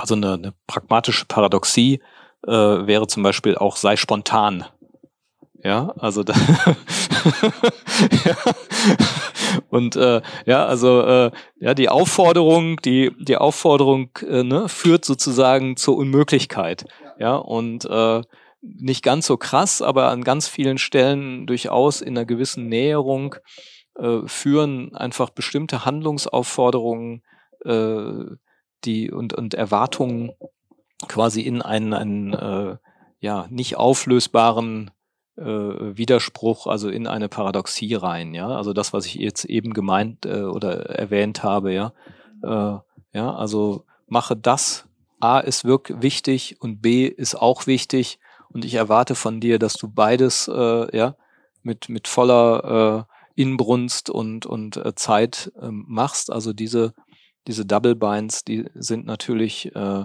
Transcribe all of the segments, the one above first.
Also eine, eine pragmatische Paradoxie äh, wäre zum Beispiel auch sei spontan. Ja, also da ja. und äh, ja, also äh, ja, die Aufforderung, die die Aufforderung äh, ne, führt sozusagen zur Unmöglichkeit. Ja, und äh, nicht ganz so krass, aber an ganz vielen Stellen durchaus in einer gewissen Näherung äh, führen einfach bestimmte Handlungsaufforderungen äh, die und und Erwartungen quasi in einen, einen äh, ja nicht auflösbaren äh, Widerspruch, also in eine Paradoxie rein, ja. Also das, was ich jetzt eben gemeint äh, oder erwähnt habe, ja. Äh, ja, also mache das. A ist wirklich wichtig und B ist auch wichtig und ich erwarte von dir, dass du beides äh, ja mit mit voller äh, Inbrunst und und äh, Zeit äh, machst. Also diese diese Double Binds, die sind natürlich äh,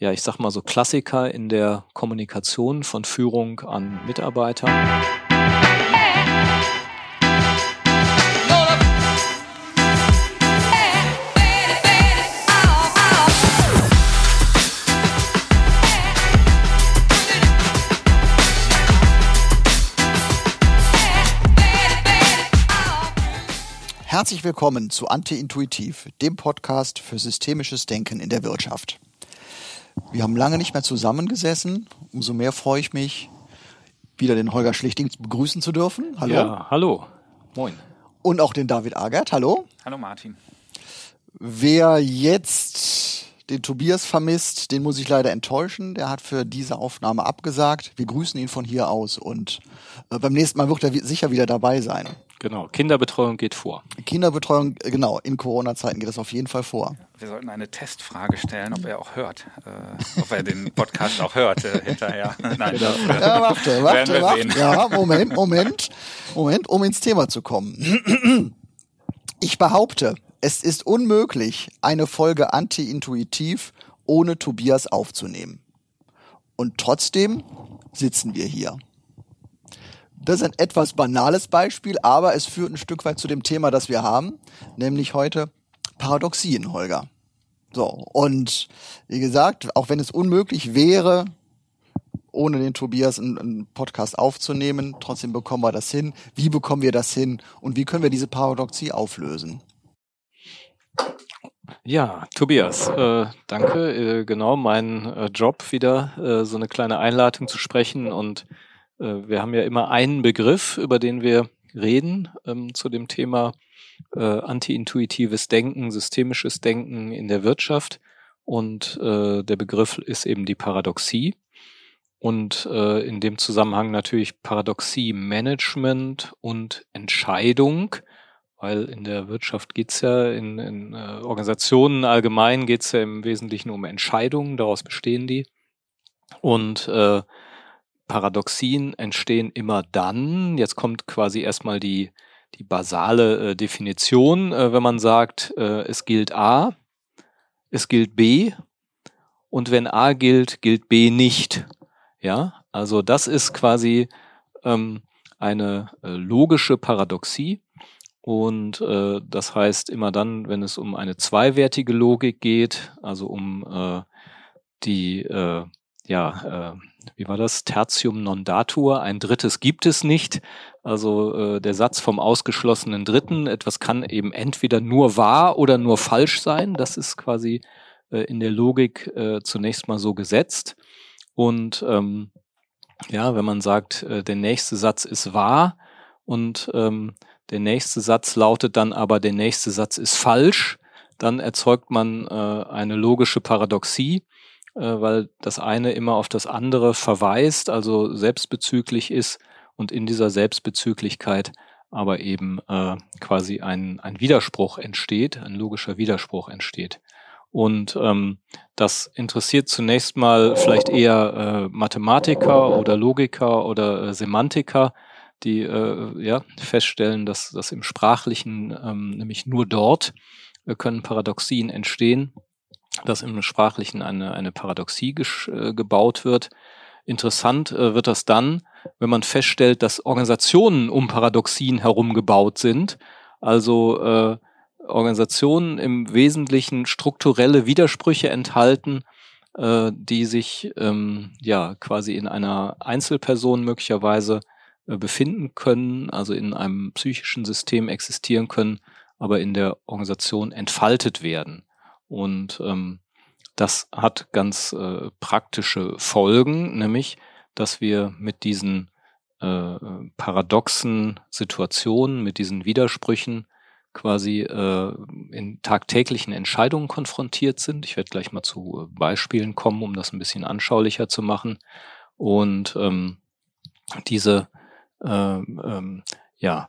ja, ich sag mal so Klassiker in der Kommunikation von Führung an Mitarbeiter. Herzlich willkommen zu Anti-Intuitiv, dem Podcast für systemisches Denken in der Wirtschaft. Wir haben lange nicht mehr zusammengesessen. Umso mehr freue ich mich, wieder den Holger Schlichting begrüßen zu dürfen. Hallo. Ja, hallo. Moin. Und auch den David Agert. Hallo. Hallo Martin. Wer jetzt den Tobias vermisst, den muss ich leider enttäuschen. Der hat für diese Aufnahme abgesagt. Wir grüßen ihn von hier aus und äh, beim nächsten Mal wird er sicher wieder dabei sein. Genau, Kinderbetreuung geht vor. Kinderbetreuung, äh, genau, in Corona-Zeiten geht das auf jeden Fall vor. Wir sollten eine Testfrage stellen, ob er auch hört, äh, ob er den Podcast auch hört äh, hinterher. Nein, genau. ja, warte, warte, warte. Ja, Moment, Moment, Moment, um ins Thema zu kommen. Ich behaupte, es ist unmöglich, eine Folge anti-intuitiv ohne Tobias aufzunehmen. Und trotzdem sitzen wir hier. Das ist ein etwas banales Beispiel, aber es führt ein Stück weit zu dem Thema, das wir haben, nämlich heute Paradoxien, Holger. So, und wie gesagt, auch wenn es unmöglich wäre, ohne den Tobias einen, Podcast aufzunehmen, trotzdem bekommen wir das hin. Wie bekommen wir das hin und wie können wir diese Paradoxie auflösen? Ja, Tobias, äh, danke. Äh, genau, mein äh, Job wieder, äh, so eine kleine Einladung zu sprechen und wir haben ja immer einen Begriff, über den wir reden ähm, zu dem Thema äh, anti-intuitives Denken, systemisches Denken in der Wirtschaft. Und äh, der Begriff ist eben die Paradoxie. Und äh, in dem Zusammenhang natürlich Paradoxie-Management und Entscheidung, weil in der Wirtschaft geht's ja, in, in äh, Organisationen allgemein geht's ja im Wesentlichen um Entscheidungen, daraus bestehen die. Und äh, Paradoxien entstehen immer dann, jetzt kommt quasi erstmal die, die basale äh, Definition, äh, wenn man sagt, äh, es gilt A, es gilt B und wenn A gilt, gilt B nicht. Ja, also das ist quasi ähm, eine äh, logische Paradoxie. Und äh, das heißt immer dann, wenn es um eine zweiwertige Logik geht, also um äh, die äh, ja, äh, wie war das? Tertium non datur, ein drittes gibt es nicht. Also äh, der Satz vom ausgeschlossenen Dritten, etwas kann eben entweder nur wahr oder nur falsch sein. Das ist quasi äh, in der Logik äh, zunächst mal so gesetzt. Und ähm, ja, wenn man sagt, äh, der nächste Satz ist wahr und ähm, der nächste Satz lautet dann aber, der nächste Satz ist falsch, dann erzeugt man äh, eine logische Paradoxie weil das eine immer auf das andere verweist, also selbstbezüglich ist und in dieser Selbstbezüglichkeit aber eben äh, quasi ein, ein Widerspruch entsteht, ein logischer Widerspruch entsteht. Und ähm, das interessiert zunächst mal vielleicht eher äh, Mathematiker oder Logiker oder äh, Semantiker, die äh, ja, feststellen, dass, dass im Sprachlichen ähm, nämlich nur dort äh, können Paradoxien entstehen dass im Sprachlichen eine, eine Paradoxie äh, gebaut wird. Interessant äh, wird das dann, wenn man feststellt, dass Organisationen um Paradoxien herum gebaut sind. Also äh, Organisationen im Wesentlichen strukturelle Widersprüche enthalten äh, die sich ähm, ja quasi in einer Einzelperson möglicherweise äh, befinden können, also in einem psychischen System existieren können, aber in der Organisation entfaltet werden. Und ähm, das hat ganz äh, praktische Folgen, nämlich, dass wir mit diesen äh, paradoxen Situationen, mit diesen Widersprüchen quasi äh, in tagtäglichen Entscheidungen konfrontiert sind. Ich werde gleich mal zu Beispielen kommen, um das ein bisschen anschaulicher zu machen. Und ähm, diese ähm, ähm, ja,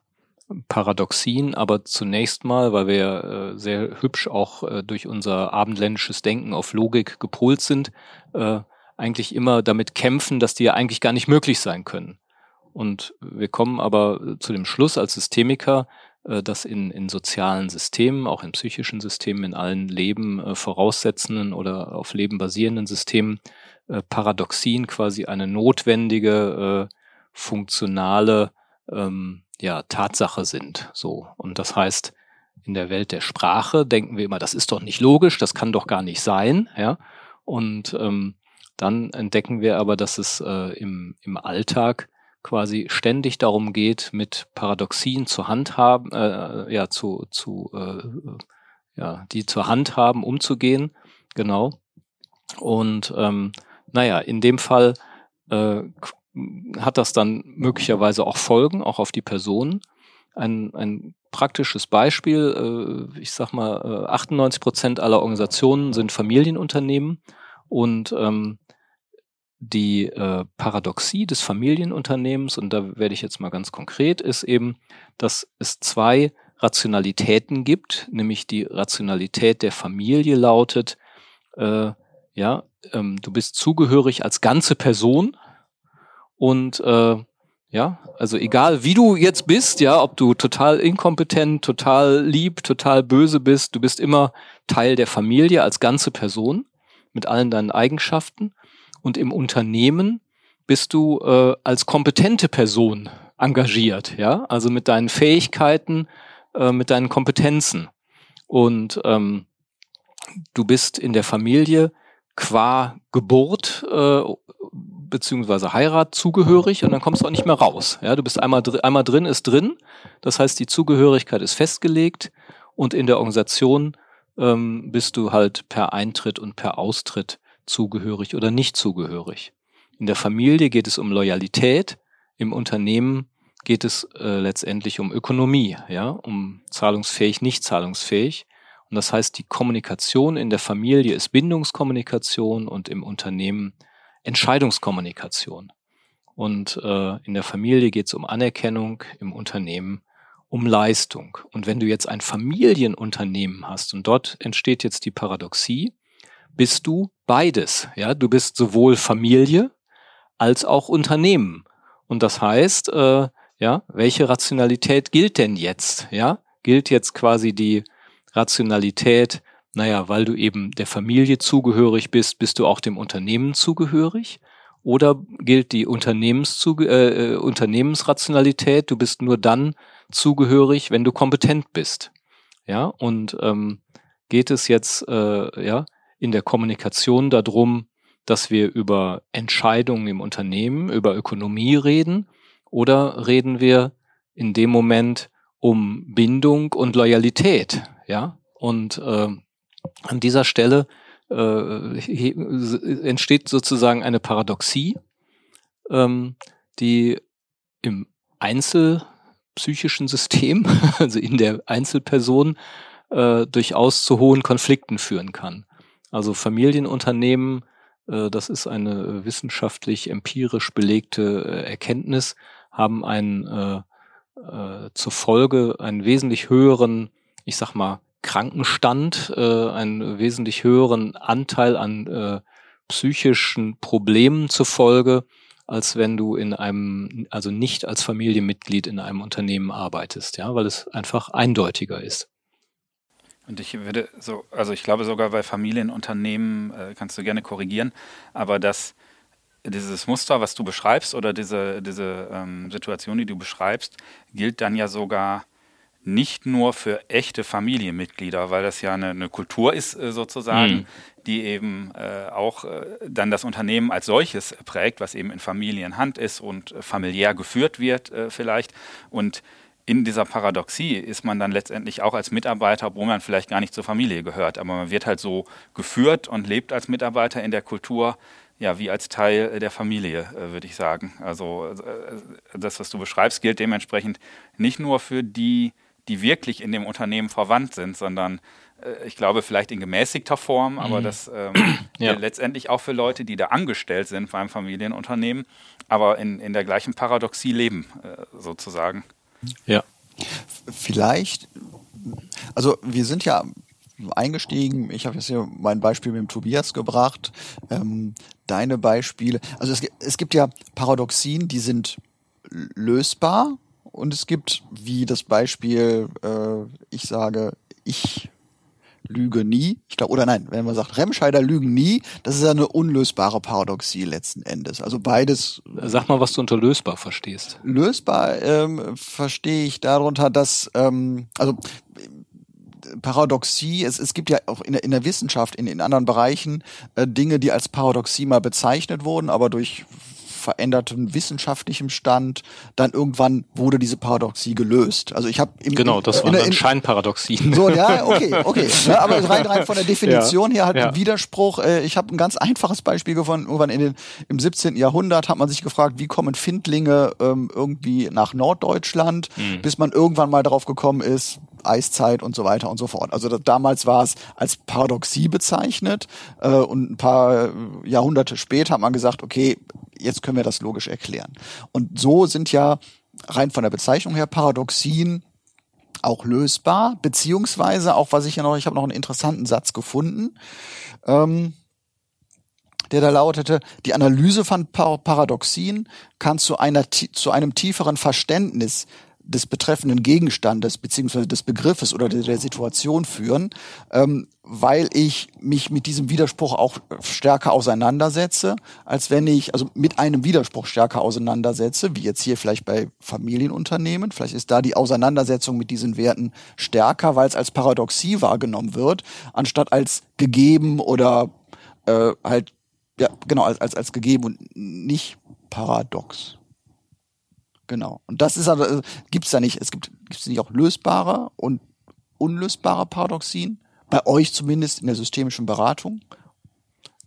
Paradoxien, aber zunächst mal, weil wir äh, sehr hübsch auch äh, durch unser abendländisches Denken auf Logik gepolt sind, äh, eigentlich immer damit kämpfen, dass die ja eigentlich gar nicht möglich sein können. Und wir kommen aber zu dem Schluss als Systemiker, dass in, in sozialen Systemen, auch in psychischen Systemen, in allen Leben voraussetzenden oder auf Leben basierenden Systemen Paradoxien quasi eine notwendige, funktionale ähm, ja, Tatsache sind. So. Und das heißt, in der Welt der Sprache denken wir immer, das ist doch nicht logisch, das kann doch gar nicht sein, ja. Und ähm, dann entdecken wir aber, dass es äh, im, im Alltag quasi ständig darum geht, mit Paradoxien zu handhaben, äh, ja, zu, zu äh, ja, die zur Hand haben, umzugehen. Genau. Und ähm, naja, in dem Fall äh, hat das dann möglicherweise auch Folgen, auch auf die Person. Ein, ein praktisches Beispiel, äh, ich sag mal, 98 äh, Prozent aller Organisationen sind Familienunternehmen und ähm, die äh, Paradoxie des Familienunternehmens, und da werde ich jetzt mal ganz konkret, ist eben, dass es zwei Rationalitäten gibt, nämlich die Rationalität der Familie lautet, äh, ja, ähm, du bist zugehörig als ganze Person und äh, ja, also egal wie du jetzt bist, ja, ob du total inkompetent, total lieb, total böse bist, du bist immer Teil der Familie als ganze Person mit allen deinen Eigenschaften und im Unternehmen bist du äh, als kompetente Person engagiert, ja, also mit deinen Fähigkeiten, äh, mit deinen Kompetenzen. Und ähm, du bist in der Familie qua Geburt äh, beziehungsweise Heirat zugehörig und dann kommst du auch nicht mehr raus. Ja, du bist einmal, dr einmal drin, ist drin. Das heißt, die Zugehörigkeit ist festgelegt und in der Organisation ähm, bist du halt per Eintritt und per Austritt zugehörig oder nicht zugehörig. In der Familie geht es um Loyalität, im Unternehmen geht es äh, letztendlich um Ökonomie, ja, um zahlungsfähig, nicht zahlungsfähig. Und das heißt, die Kommunikation in der Familie ist Bindungskommunikation und im Unternehmen Entscheidungskommunikation. Und äh, in der Familie geht es um Anerkennung, im Unternehmen um Leistung. Und wenn du jetzt ein Familienunternehmen hast und dort entsteht jetzt die Paradoxie, bist du beides. Ja, du bist sowohl Familie als auch Unternehmen. Und das heißt, äh, ja, welche Rationalität gilt denn jetzt? Ja, gilt jetzt quasi die Rationalität, naja, weil du eben der Familie zugehörig bist, bist du auch dem Unternehmen zugehörig? Oder gilt die Unternehmenszuge äh, äh Unternehmensrationalität, du bist nur dann zugehörig, wenn du kompetent bist? Ja, und ähm, geht es jetzt, äh, ja, in der Kommunikation darum, dass wir über Entscheidungen im Unternehmen, über Ökonomie reden oder reden wir in dem Moment um Bindung und Loyalität, ja? Und äh, an dieser Stelle äh, entsteht sozusagen eine Paradoxie, ähm, die im einzelpsychischen System, also in der Einzelperson, äh, durchaus zu hohen Konflikten führen kann. Also Familienunternehmen, äh, das ist eine wissenschaftlich empirisch belegte äh, Erkenntnis, haben einen äh, äh, zur Folge einen wesentlich höheren, ich sag mal, Krankenstand, äh, einen wesentlich höheren Anteil an äh, psychischen Problemen zur Folge, als wenn du in einem, also nicht als Familienmitglied in einem Unternehmen arbeitest, ja, weil es einfach eindeutiger ist. Und ich würde so, also ich glaube sogar bei Familienunternehmen, äh, kannst du gerne korrigieren, aber dass dieses Muster, was du beschreibst oder diese, diese ähm, Situation, die du beschreibst, gilt dann ja sogar nicht nur für echte Familienmitglieder, weil das ja eine, eine Kultur ist äh, sozusagen, mhm. die eben äh, auch äh, dann das Unternehmen als solches prägt, was eben in Familienhand ist und äh, familiär geführt wird äh, vielleicht. Und in dieser Paradoxie ist man dann letztendlich auch als Mitarbeiter, obwohl man vielleicht gar nicht zur Familie gehört, aber man wird halt so geführt und lebt als Mitarbeiter in der Kultur, ja, wie als Teil der Familie, würde ich sagen. Also das, was du beschreibst, gilt dementsprechend nicht nur für die die wirklich in dem Unternehmen verwandt sind, sondern äh, ich glaube vielleicht in gemäßigter Form, mhm. aber das ähm, ja. letztendlich auch für Leute, die da angestellt sind beim Familienunternehmen, aber in, in der gleichen Paradoxie leben, äh, sozusagen. Ja. Vielleicht, also wir sind ja eingestiegen. Ich habe jetzt hier mein Beispiel mit dem Tobias gebracht. Ähm, deine Beispiele. Also es, es gibt ja Paradoxien, die sind lösbar und es gibt, wie das Beispiel, äh, ich sage, ich lüge nie. Ich glaube, oder nein, wenn man sagt, Remscheider lügen nie, das ist ja eine unlösbare Paradoxie letzten Endes. Also beides. Sag mal, was du unter lösbar verstehst. Lösbar ähm, verstehe ich darunter, dass, ähm, also Paradoxie, es, es gibt ja auch in der, in der Wissenschaft, in, in anderen Bereichen, äh, Dinge, die als Paradoxie mal bezeichnet wurden, aber durch verändertem wissenschaftlichem Stand, dann irgendwann wurde diese Paradoxie gelöst. Also ich habe genau, das waren dann Scheinparadoxien. So, ja, okay, okay. Ja, aber rein rein von der Definition ja, her halt ja. ein Widerspruch. Äh, ich habe ein ganz einfaches Beispiel gefunden. Irgendwann in den, im 17. Jahrhundert hat man sich gefragt, wie kommen Findlinge ähm, irgendwie nach Norddeutschland, mhm. bis man irgendwann mal darauf gekommen ist, Eiszeit und so weiter und so fort. Also das, damals war es als Paradoxie bezeichnet äh, und ein paar Jahrhunderte später hat man gesagt, okay, jetzt können wir das logisch erklären. Und so sind ja rein von der Bezeichnung her Paradoxien auch lösbar, beziehungsweise auch, was ich ja noch, ich habe noch einen interessanten Satz gefunden, ähm, der da lautete, die Analyse von Paradoxien kann zu einer, zu einem tieferen Verständnis des betreffenden Gegenstandes beziehungsweise des Begriffes oder der, Situation führen, ähm, weil ich mich mit diesem Widerspruch auch stärker auseinandersetze, als wenn ich also mit einem Widerspruch stärker auseinandersetze, wie jetzt hier vielleicht bei Familienunternehmen. Vielleicht ist da die Auseinandersetzung mit diesen Werten stärker, weil es als Paradoxie wahrgenommen wird, anstatt als gegeben oder äh, halt ja genau als als als gegeben und nicht paradox. Genau. Und das ist aber, äh, gibt's da nicht, es gibt, gibt's nicht auch lösbare und unlösbare Paradoxien? Bei euch zumindest in der systemischen Beratung?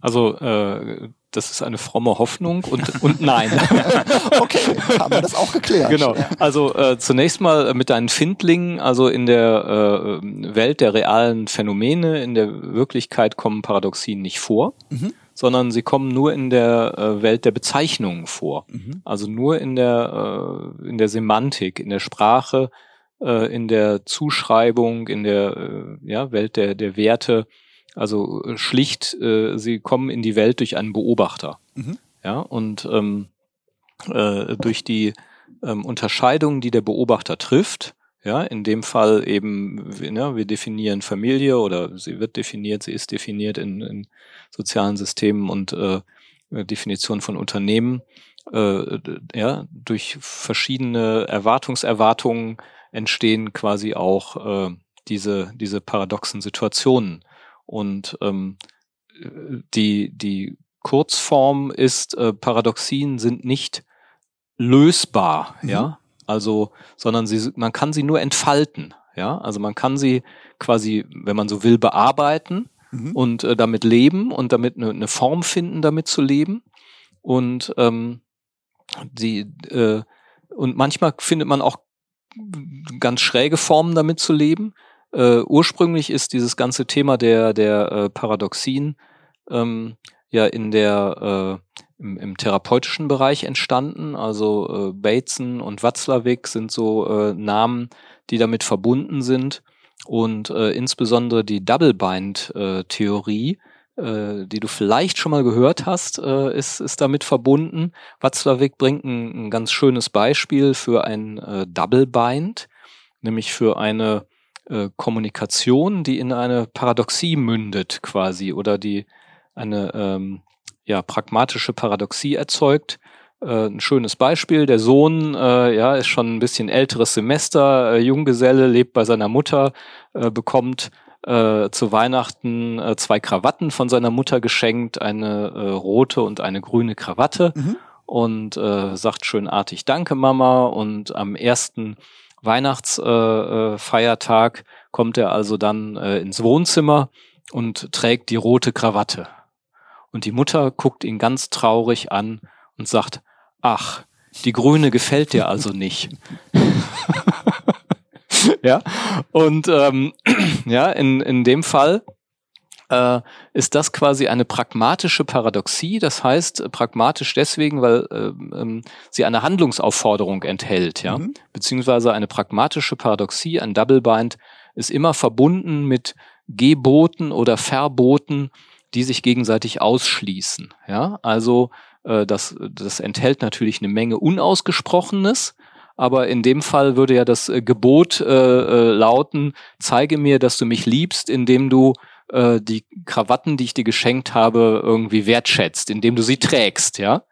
Also, äh, das ist eine fromme Hoffnung und, und nein. okay, haben wir das auch geklärt. Genau. Also äh, zunächst mal mit deinen Findlingen, also in der äh, Welt der realen Phänomene, in der Wirklichkeit kommen Paradoxien nicht vor. Mhm sondern sie kommen nur in der äh, Welt der Bezeichnungen vor. Mhm. Also nur in der, äh, in der Semantik, in der Sprache, äh, in der Zuschreibung, in der ja, Welt der, der Werte. Also schlicht, sie kommen in die Welt durch einen Beobachter. Mhm. Ja, und ähm, äh, durch die ähm, Unterscheidung, die der Beobachter trifft, ja, in dem Fall eben, ne, wir definieren Familie oder sie wird definiert, sie ist definiert in, in sozialen Systemen und äh, Definition von Unternehmen. Äh, ja, durch verschiedene Erwartungserwartungen entstehen quasi auch äh, diese, diese paradoxen Situationen. Und ähm, die, die Kurzform ist, äh, Paradoxien sind nicht lösbar, mhm. ja. Also, sondern sie, man kann sie nur entfalten. Ja, also man kann sie quasi, wenn man so will, bearbeiten mhm. und äh, damit leben und damit eine, eine Form finden, damit zu leben. Und ähm, die äh, und manchmal findet man auch ganz schräge Formen, damit zu leben. Äh, ursprünglich ist dieses ganze Thema der der äh, Paradoxien ähm, ja in der äh, im, im therapeutischen Bereich entstanden. Also äh, Bateson und Watzlawick sind so äh, Namen, die damit verbunden sind. Und äh, insbesondere die Double-Bind-Theorie, äh, die du vielleicht schon mal gehört hast, äh, ist, ist damit verbunden. Watzlawick bringt ein, ein ganz schönes Beispiel für ein äh, Double-Bind, nämlich für eine äh, Kommunikation, die in eine Paradoxie mündet quasi oder die eine ähm, ja, pragmatische Paradoxie erzeugt. äh, ein schönes Beispiel. Der Sohn äh, ja, ist schon ein bisschen älteres Semester, äh, Junggeselle, lebt bei seiner Mutter, äh, bekommt äh, zu Weihnachten äh, zwei Krawatten von seiner Mutter geschenkt, eine äh, rote und eine grüne Krawatte mhm. und äh, sagt schönartig Danke Mama und am ersten Weihnachtsfeiertag äh, äh, kommt er also dann äh, ins Wohnzimmer und trägt die rote Krawatte. Und die Mutter guckt ihn ganz traurig an und sagt, ach, die grüne gefällt dir also nicht. ja, und ähm, ja, in, in dem Fall äh, ist das quasi eine pragmatische Paradoxie. Das heißt, äh, pragmatisch deswegen, weil äh, ähm, sie eine Handlungsaufforderung enthält, ja, mhm. beziehungsweise eine pragmatische Paradoxie, ein Double Bind, ist immer verbunden mit Geboten oder Verboten, die sich gegenseitig ausschließen. Ja, also äh, das, das enthält natürlich eine Menge Unausgesprochenes, aber in dem Fall würde ja das äh, Gebot äh, äh, lauten, zeige mir, dass du mich liebst, indem du äh, die Krawatten, die ich dir geschenkt habe, irgendwie wertschätzt, indem du sie trägst, ja.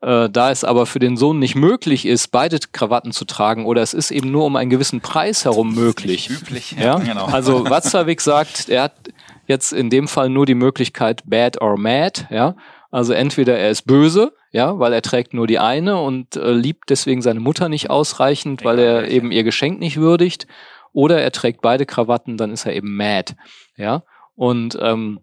Äh, da es aber für den Sohn nicht möglich ist, beide Krawatten zu tragen oder es ist eben nur um einen gewissen Preis herum möglich. Üblich, ja. ja? Genau. Also Watzlawick sagt, er hat jetzt in dem Fall nur die Möglichkeit bad or mad, ja. Also entweder er ist böse, ja, weil er trägt nur die eine und äh, liebt deswegen seine Mutter nicht ausreichend, weil er eben ihr Geschenk nicht würdigt, oder er trägt beide Krawatten, dann ist er eben mad, ja. Und ähm,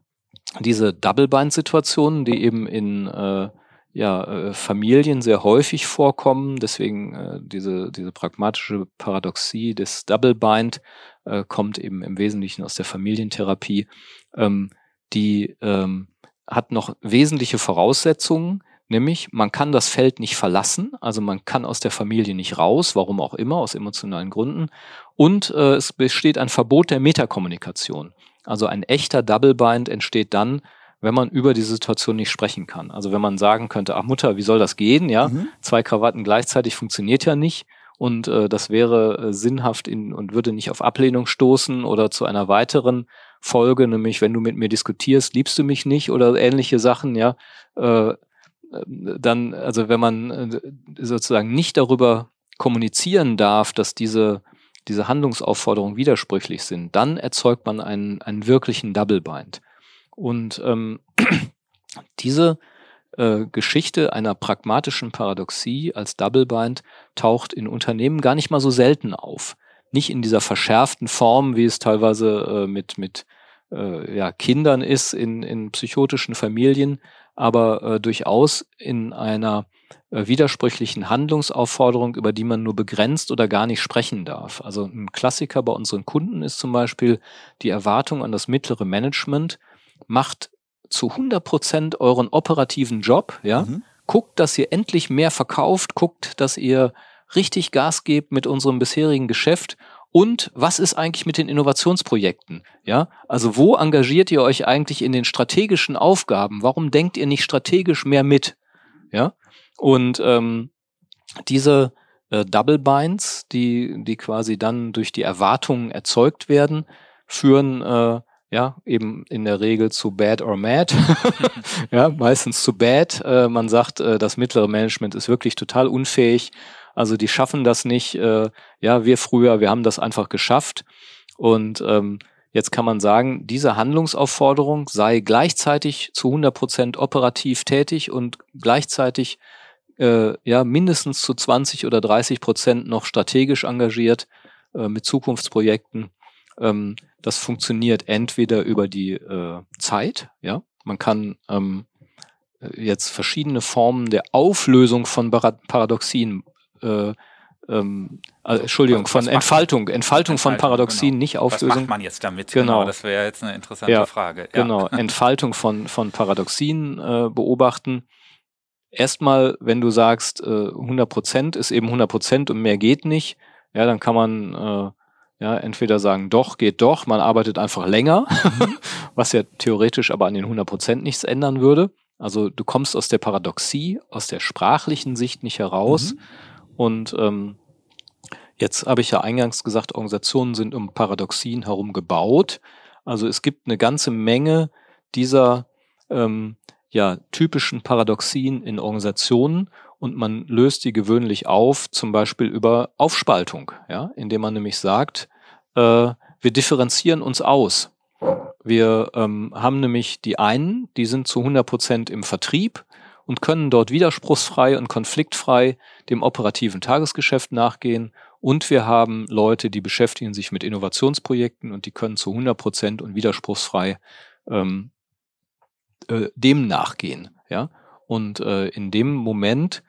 diese Double-Bind-Situationen, die eben in äh, ja, äh, Familien sehr häufig vorkommen, deswegen äh, diese, diese pragmatische Paradoxie des Double Bind äh, kommt eben im Wesentlichen aus der Familientherapie, ähm, die ähm, hat noch wesentliche Voraussetzungen, nämlich man kann das Feld nicht verlassen, also man kann aus der Familie nicht raus, warum auch immer, aus emotionalen Gründen. Und äh, es besteht ein Verbot der Metakommunikation. Also ein echter Double Bind entsteht dann, wenn man über die Situation nicht sprechen kann. Also wenn man sagen könnte, ach Mutter, wie soll das gehen? Ja, mhm. zwei Krawatten gleichzeitig funktioniert ja nicht. Und äh, das wäre äh, sinnhaft in, und würde nicht auf Ablehnung stoßen oder zu einer weiteren Folge, nämlich wenn du mit mir diskutierst, liebst du mich nicht oder ähnliche Sachen, ja, äh, dann, also wenn man äh, sozusagen nicht darüber kommunizieren darf, dass diese, diese Handlungsaufforderungen widersprüchlich sind, dann erzeugt man einen, einen wirklichen Double Bind. Und ähm, diese äh, Geschichte einer pragmatischen Paradoxie als Double Bind taucht in Unternehmen gar nicht mal so selten auf. Nicht in dieser verschärften Form, wie es teilweise äh, mit, mit äh, ja, Kindern ist in, in psychotischen Familien, aber äh, durchaus in einer äh, widersprüchlichen Handlungsaufforderung, über die man nur begrenzt oder gar nicht sprechen darf. Also ein Klassiker bei unseren Kunden ist zum Beispiel die Erwartung an das mittlere Management, macht zu 100 Prozent euren operativen Job, ja, mhm. guckt, dass ihr endlich mehr verkauft, guckt, dass ihr richtig Gas gebt mit unserem bisherigen Geschäft und was ist eigentlich mit den Innovationsprojekten? Ja, also wo engagiert ihr euch eigentlich in den strategischen Aufgaben? Warum denkt ihr nicht strategisch mehr mit? Ja, und ähm, diese äh, Double Binds, die die quasi dann durch die Erwartungen erzeugt werden, führen äh, ja eben in der Regel zu Bad or Mad. ja, meistens zu Bad. Äh, man sagt, äh, das mittlere Management ist wirklich total unfähig also die schaffen das nicht. Äh, ja, wir früher, wir haben das einfach geschafft. Und ähm, jetzt kann man sagen, diese Handlungsaufforderung sei gleichzeitig zu 100 Prozent operativ tätig und gleichzeitig äh, ja mindestens zu 20 oder 30 Prozent noch strategisch engagiert äh, mit Zukunftsprojekten. Ähm, das funktioniert entweder über die äh, Zeit, ja, man kann ähm, jetzt verschiedene Formen der Auflösung von Paradoxien äh, ähm, also, Entschuldigung, von Entfaltung, Entfaltung von Paradoxien, genau. nicht Auflösung. Was macht man jetzt damit? Genau, genau das wäre jetzt eine interessante ja, Frage. Ja. Genau, Entfaltung von, von Paradoxien äh, beobachten. Erstmal, wenn du sagst, äh, 100% ist eben 100% und mehr geht nicht, ja, dann kann man äh, ja entweder sagen, doch, geht doch, man arbeitet einfach länger, mhm. was ja theoretisch aber an den 100% nichts ändern würde. Also du kommst aus der Paradoxie, aus der sprachlichen Sicht nicht heraus. Mhm und ähm, jetzt habe ich ja eingangs gesagt, Organisationen sind um Paradoxien herum gebaut. Also es gibt eine ganze Menge dieser ähm, ja, typischen Paradoxien in Organisationen und man löst die gewöhnlich auf, zum Beispiel über Aufspaltung, ja, indem man nämlich sagt, äh, wir differenzieren uns aus. Wir ähm, haben nämlich die einen, die sind zu 100 Prozent im Vertrieb und können dort widerspruchsfrei und konfliktfrei dem operativen Tagesgeschäft nachgehen. Und wir haben Leute, die beschäftigen sich mit Innovationsprojekten und die können zu 100 Prozent und widerspruchsfrei ähm, äh, dem nachgehen. Ja? Und äh, in dem Moment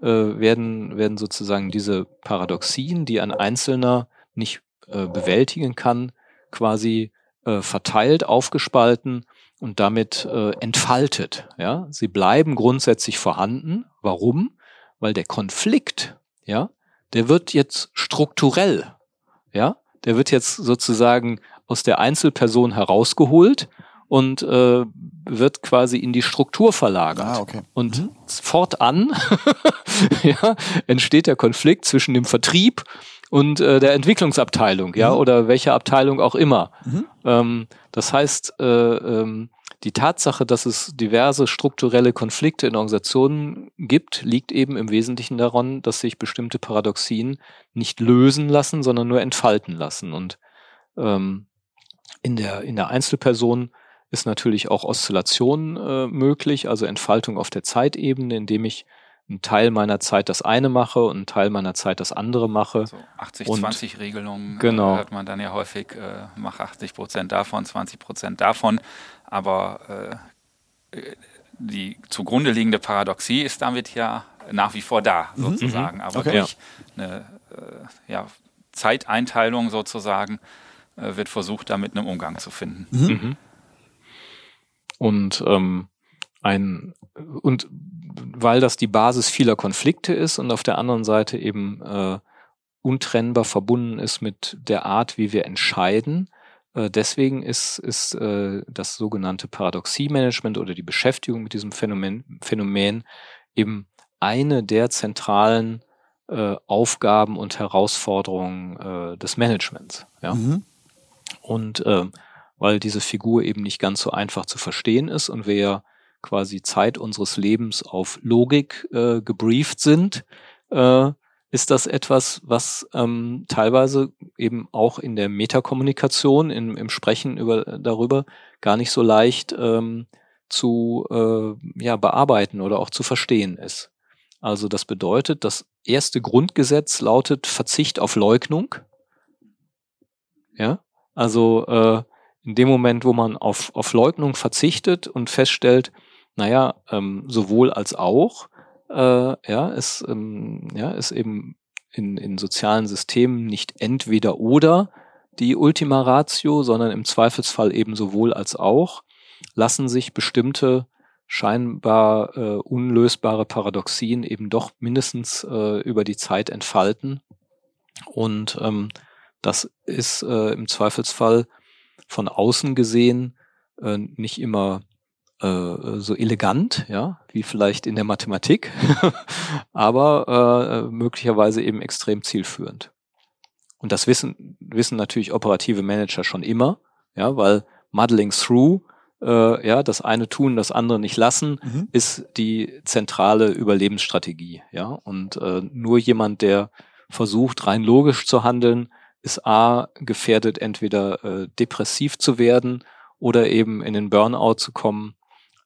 äh, werden, werden sozusagen diese Paradoxien, die ein Einzelner nicht äh, bewältigen kann, quasi äh, verteilt, aufgespalten und damit äh, entfaltet. Ja? Sie bleiben grundsätzlich vorhanden. Warum? Weil der Konflikt, ja, der wird jetzt strukturell, ja, der wird jetzt sozusagen aus der Einzelperson herausgeholt und äh, wird quasi in die Struktur verlagert. Ah, okay. Und mhm. fortan ja, entsteht der Konflikt zwischen dem Vertrieb und äh, der Entwicklungsabteilung, ja, mhm. oder welcher Abteilung auch immer. Mhm. Ähm, das heißt, äh, ähm, die Tatsache, dass es diverse strukturelle Konflikte in Organisationen gibt, liegt eben im Wesentlichen daran, dass sich bestimmte Paradoxien nicht lösen lassen, sondern nur entfalten lassen. Und ähm, in der in der Einzelperson ist natürlich auch Oszillation äh, möglich, also Entfaltung auf der Zeitebene, indem ich einen Teil meiner Zeit das eine mache und einen Teil meiner Zeit das andere mache. So 80-20-Regelungen genau. hört man dann ja häufig, äh, mach 80 Prozent davon, 20 Prozent davon. Aber äh, die zugrunde liegende Paradoxie ist damit ja nach wie vor da, mhm. sozusagen. Mhm. Aber okay. durch eine äh, ja, Zeiteinteilung sozusagen äh, wird versucht, damit einen Umgang zu finden. Mhm. mhm. Und ähm, ein und weil das die Basis vieler Konflikte ist und auf der anderen Seite eben äh, untrennbar verbunden ist mit der Art, wie wir entscheiden. Äh, deswegen ist, ist äh, das sogenannte Paradoxie-Management oder die Beschäftigung mit diesem Phänomen, Phänomen eben eine der zentralen äh, Aufgaben und Herausforderungen äh, des Managements. Ja? Mhm. Und äh, weil diese Figur eben nicht ganz so einfach zu verstehen ist und wir ja quasi Zeit unseres Lebens auf Logik äh, gebrieft sind, äh, ist das etwas, was ähm, teilweise eben auch in der Metakommunikation, in, im Sprechen über, darüber gar nicht so leicht ähm, zu äh, ja, bearbeiten oder auch zu verstehen ist. Also das bedeutet, das erste Grundgesetz lautet Verzicht auf Leugnung. Ja, also äh, in dem Moment, wo man auf, auf Leugnung verzichtet und feststellt, naja, ähm, sowohl als auch, äh, ja, ist, ähm, ja, ist eben in, in sozialen Systemen nicht entweder oder die Ultima Ratio, sondern im Zweifelsfall eben sowohl als auch, lassen sich bestimmte scheinbar äh, unlösbare Paradoxien eben doch mindestens äh, über die Zeit entfalten. Und ähm, das ist äh, im Zweifelsfall von außen gesehen äh, nicht immer äh, so elegant, ja, wie vielleicht in der Mathematik, aber äh, möglicherweise eben extrem zielführend. Und das wissen, wissen natürlich operative Manager schon immer, ja, weil Muddling Through, äh, ja, das eine tun, das andere nicht lassen, mhm. ist die zentrale Überlebensstrategie, ja. Und äh, nur jemand, der versucht, rein logisch zu handeln, ist A gefährdet, entweder äh, depressiv zu werden oder eben in den Burnout zu kommen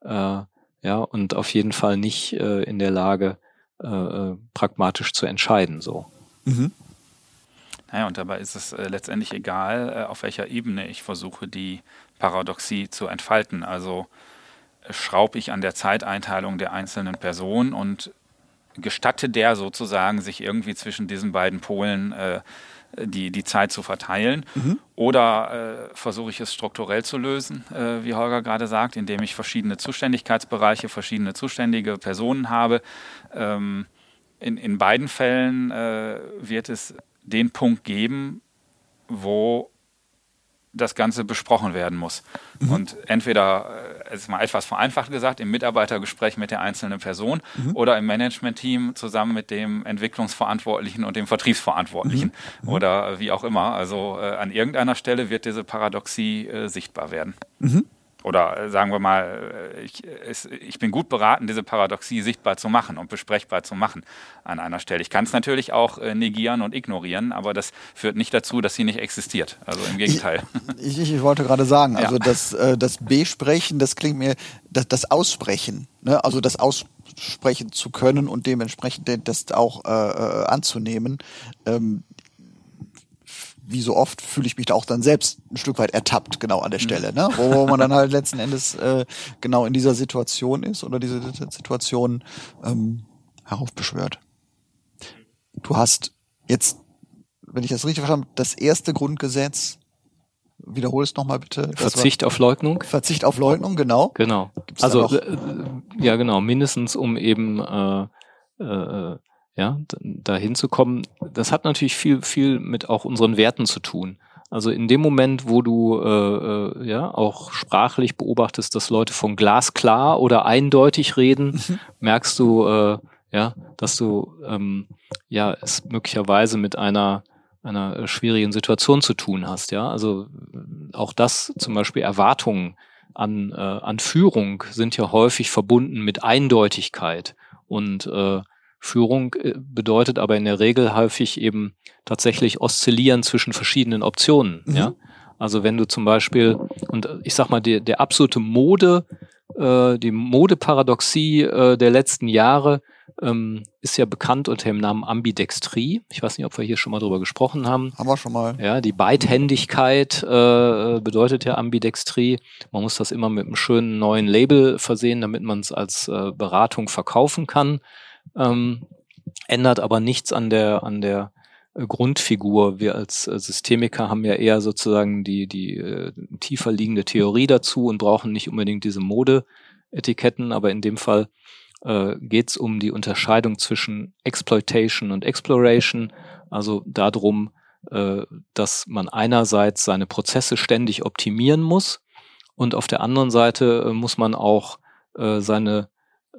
äh, ja, und auf jeden Fall nicht äh, in der Lage, äh, äh, pragmatisch zu entscheiden. So. Mhm. Naja, und dabei ist es äh, letztendlich egal, äh, auf welcher Ebene ich versuche, die Paradoxie zu entfalten. Also äh, schraube ich an der Zeiteinteilung der einzelnen Person und gestatte der sozusagen, sich irgendwie zwischen diesen beiden Polen äh, die, die Zeit zu verteilen. Mhm. Oder äh, versuche ich es strukturell zu lösen, äh, wie Holger gerade sagt, indem ich verschiedene Zuständigkeitsbereiche, verschiedene zuständige Personen habe. Ähm, in, in beiden Fällen äh, wird es den Punkt geben, wo das Ganze besprochen werden muss. Mhm. Und entweder, es ist mal etwas vereinfacht gesagt, im Mitarbeitergespräch mit der einzelnen Person mhm. oder im Managementteam zusammen mit dem Entwicklungsverantwortlichen und dem Vertriebsverantwortlichen mhm. mhm. oder wie auch immer. Also äh, an irgendeiner Stelle wird diese Paradoxie äh, sichtbar werden. Mhm. Oder äh, sagen wir mal, äh, ich, es, ich bin gut beraten, diese Paradoxie sichtbar zu machen und besprechbar zu machen an einer Stelle. Ich kann es natürlich auch äh, negieren und ignorieren, aber das führt nicht dazu, dass sie nicht existiert. Also im Gegenteil. Ich, ich, ich wollte gerade sagen, also ja. das, äh, das Besprechen, das klingt mir, das, das Aussprechen, ne? also das Aussprechen zu können und dementsprechend das auch äh, äh anzunehmen. Ähm, wie so oft fühle ich mich da auch dann selbst ein Stück weit ertappt, genau an der mhm. Stelle, ne? wo, wo man dann halt letzten Endes äh, genau in dieser Situation ist oder diese Situation ähm, heraufbeschwört. Du hast jetzt, wenn ich das richtig verstanden habe, das erste Grundgesetz, wiederhol es nochmal bitte. Verzicht auf Leugnung. Verzicht auf Leugnung, genau. Genau. Gibt's also äh, ja genau, mindestens um eben äh, äh, ja, da hinzukommen, das hat natürlich viel, viel mit auch unseren Werten zu tun. Also in dem Moment, wo du äh, äh, ja auch sprachlich beobachtest, dass Leute von glasklar oder eindeutig reden, mhm. merkst du äh, ja, dass du ähm, ja es möglicherweise mit einer einer schwierigen Situation zu tun hast. Ja, also auch das zum Beispiel Erwartungen an äh, an Führung sind ja häufig verbunden mit Eindeutigkeit und äh, Führung äh, bedeutet aber in der Regel häufig eben tatsächlich oszillieren zwischen verschiedenen Optionen. Mhm. Ja? Also wenn du zum Beispiel, und ich sag mal, die, der absolute Mode, äh, die Modeparadoxie äh, der letzten Jahre ähm, ist ja bekannt unter dem Namen Ambidextrie. Ich weiß nicht, ob wir hier schon mal drüber gesprochen haben. Haben wir schon mal. Ja, die Beidhändigkeit äh, bedeutet ja Ambidextrie. Man muss das immer mit einem schönen neuen Label versehen, damit man es als äh, Beratung verkaufen kann ähm, ändert aber nichts an der, an der äh, Grundfigur. Wir als äh, Systemiker haben ja eher sozusagen die, die äh, tiefer liegende Theorie dazu und brauchen nicht unbedingt diese Mode-Etiketten, aber in dem Fall äh, geht es um die Unterscheidung zwischen Exploitation und Exploration, also darum, äh, dass man einerseits seine Prozesse ständig optimieren muss und auf der anderen Seite äh, muss man auch äh, seine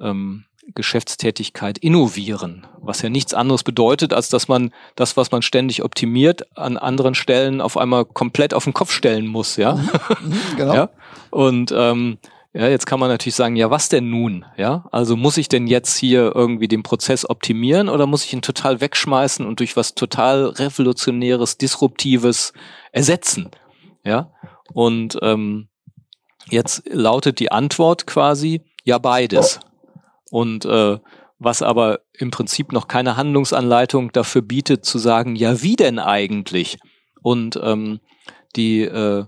ähm, Geschäftstätigkeit innovieren, was ja nichts anderes bedeutet, als dass man das, was man ständig optimiert, an anderen Stellen auf einmal komplett auf den Kopf stellen muss, ja. Mhm, mhm genau. ja? Und ähm, ja, jetzt kann man natürlich sagen, ja, was denn nun? Ja, also muss ich denn jetzt hier irgendwie den Prozess optimieren oder muss ich ihn total wegschmeißen und durch was total revolutionäres, disruptives ersetzen? Ja, und ähm, jetzt lautet die Antwort quasi, ja, beides. Und äh, was aber im Prinzip noch keine Handlungsanleitung dafür bietet, zu sagen, ja, wie denn eigentlich? Und ähm, die äh,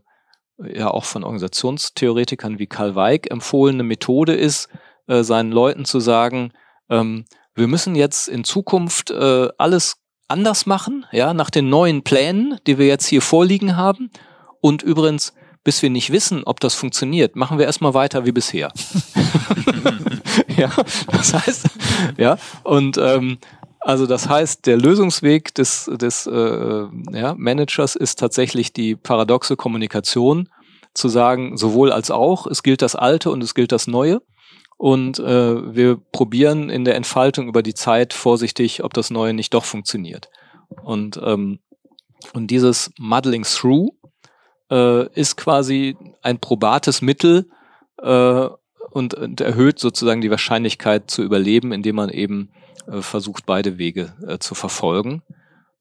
ja auch von Organisationstheoretikern wie Karl Weig empfohlene Methode ist, äh, seinen Leuten zu sagen, ähm, wir müssen jetzt in Zukunft äh, alles anders machen, ja, nach den neuen Plänen, die wir jetzt hier vorliegen haben. Und übrigens, bis wir nicht wissen, ob das funktioniert, machen wir erstmal weiter wie bisher. ja, das heißt, ja, und ähm, also das heißt, der Lösungsweg des, des äh, ja, Managers ist tatsächlich die paradoxe Kommunikation, zu sagen, sowohl als auch, es gilt das Alte und es gilt das Neue. Und äh, wir probieren in der Entfaltung über die Zeit vorsichtig, ob das Neue nicht doch funktioniert. Und, ähm, und dieses Muddling Through äh, ist quasi ein probates Mittel, äh, und, und erhöht sozusagen die Wahrscheinlichkeit zu überleben, indem man eben äh, versucht, beide Wege äh, zu verfolgen.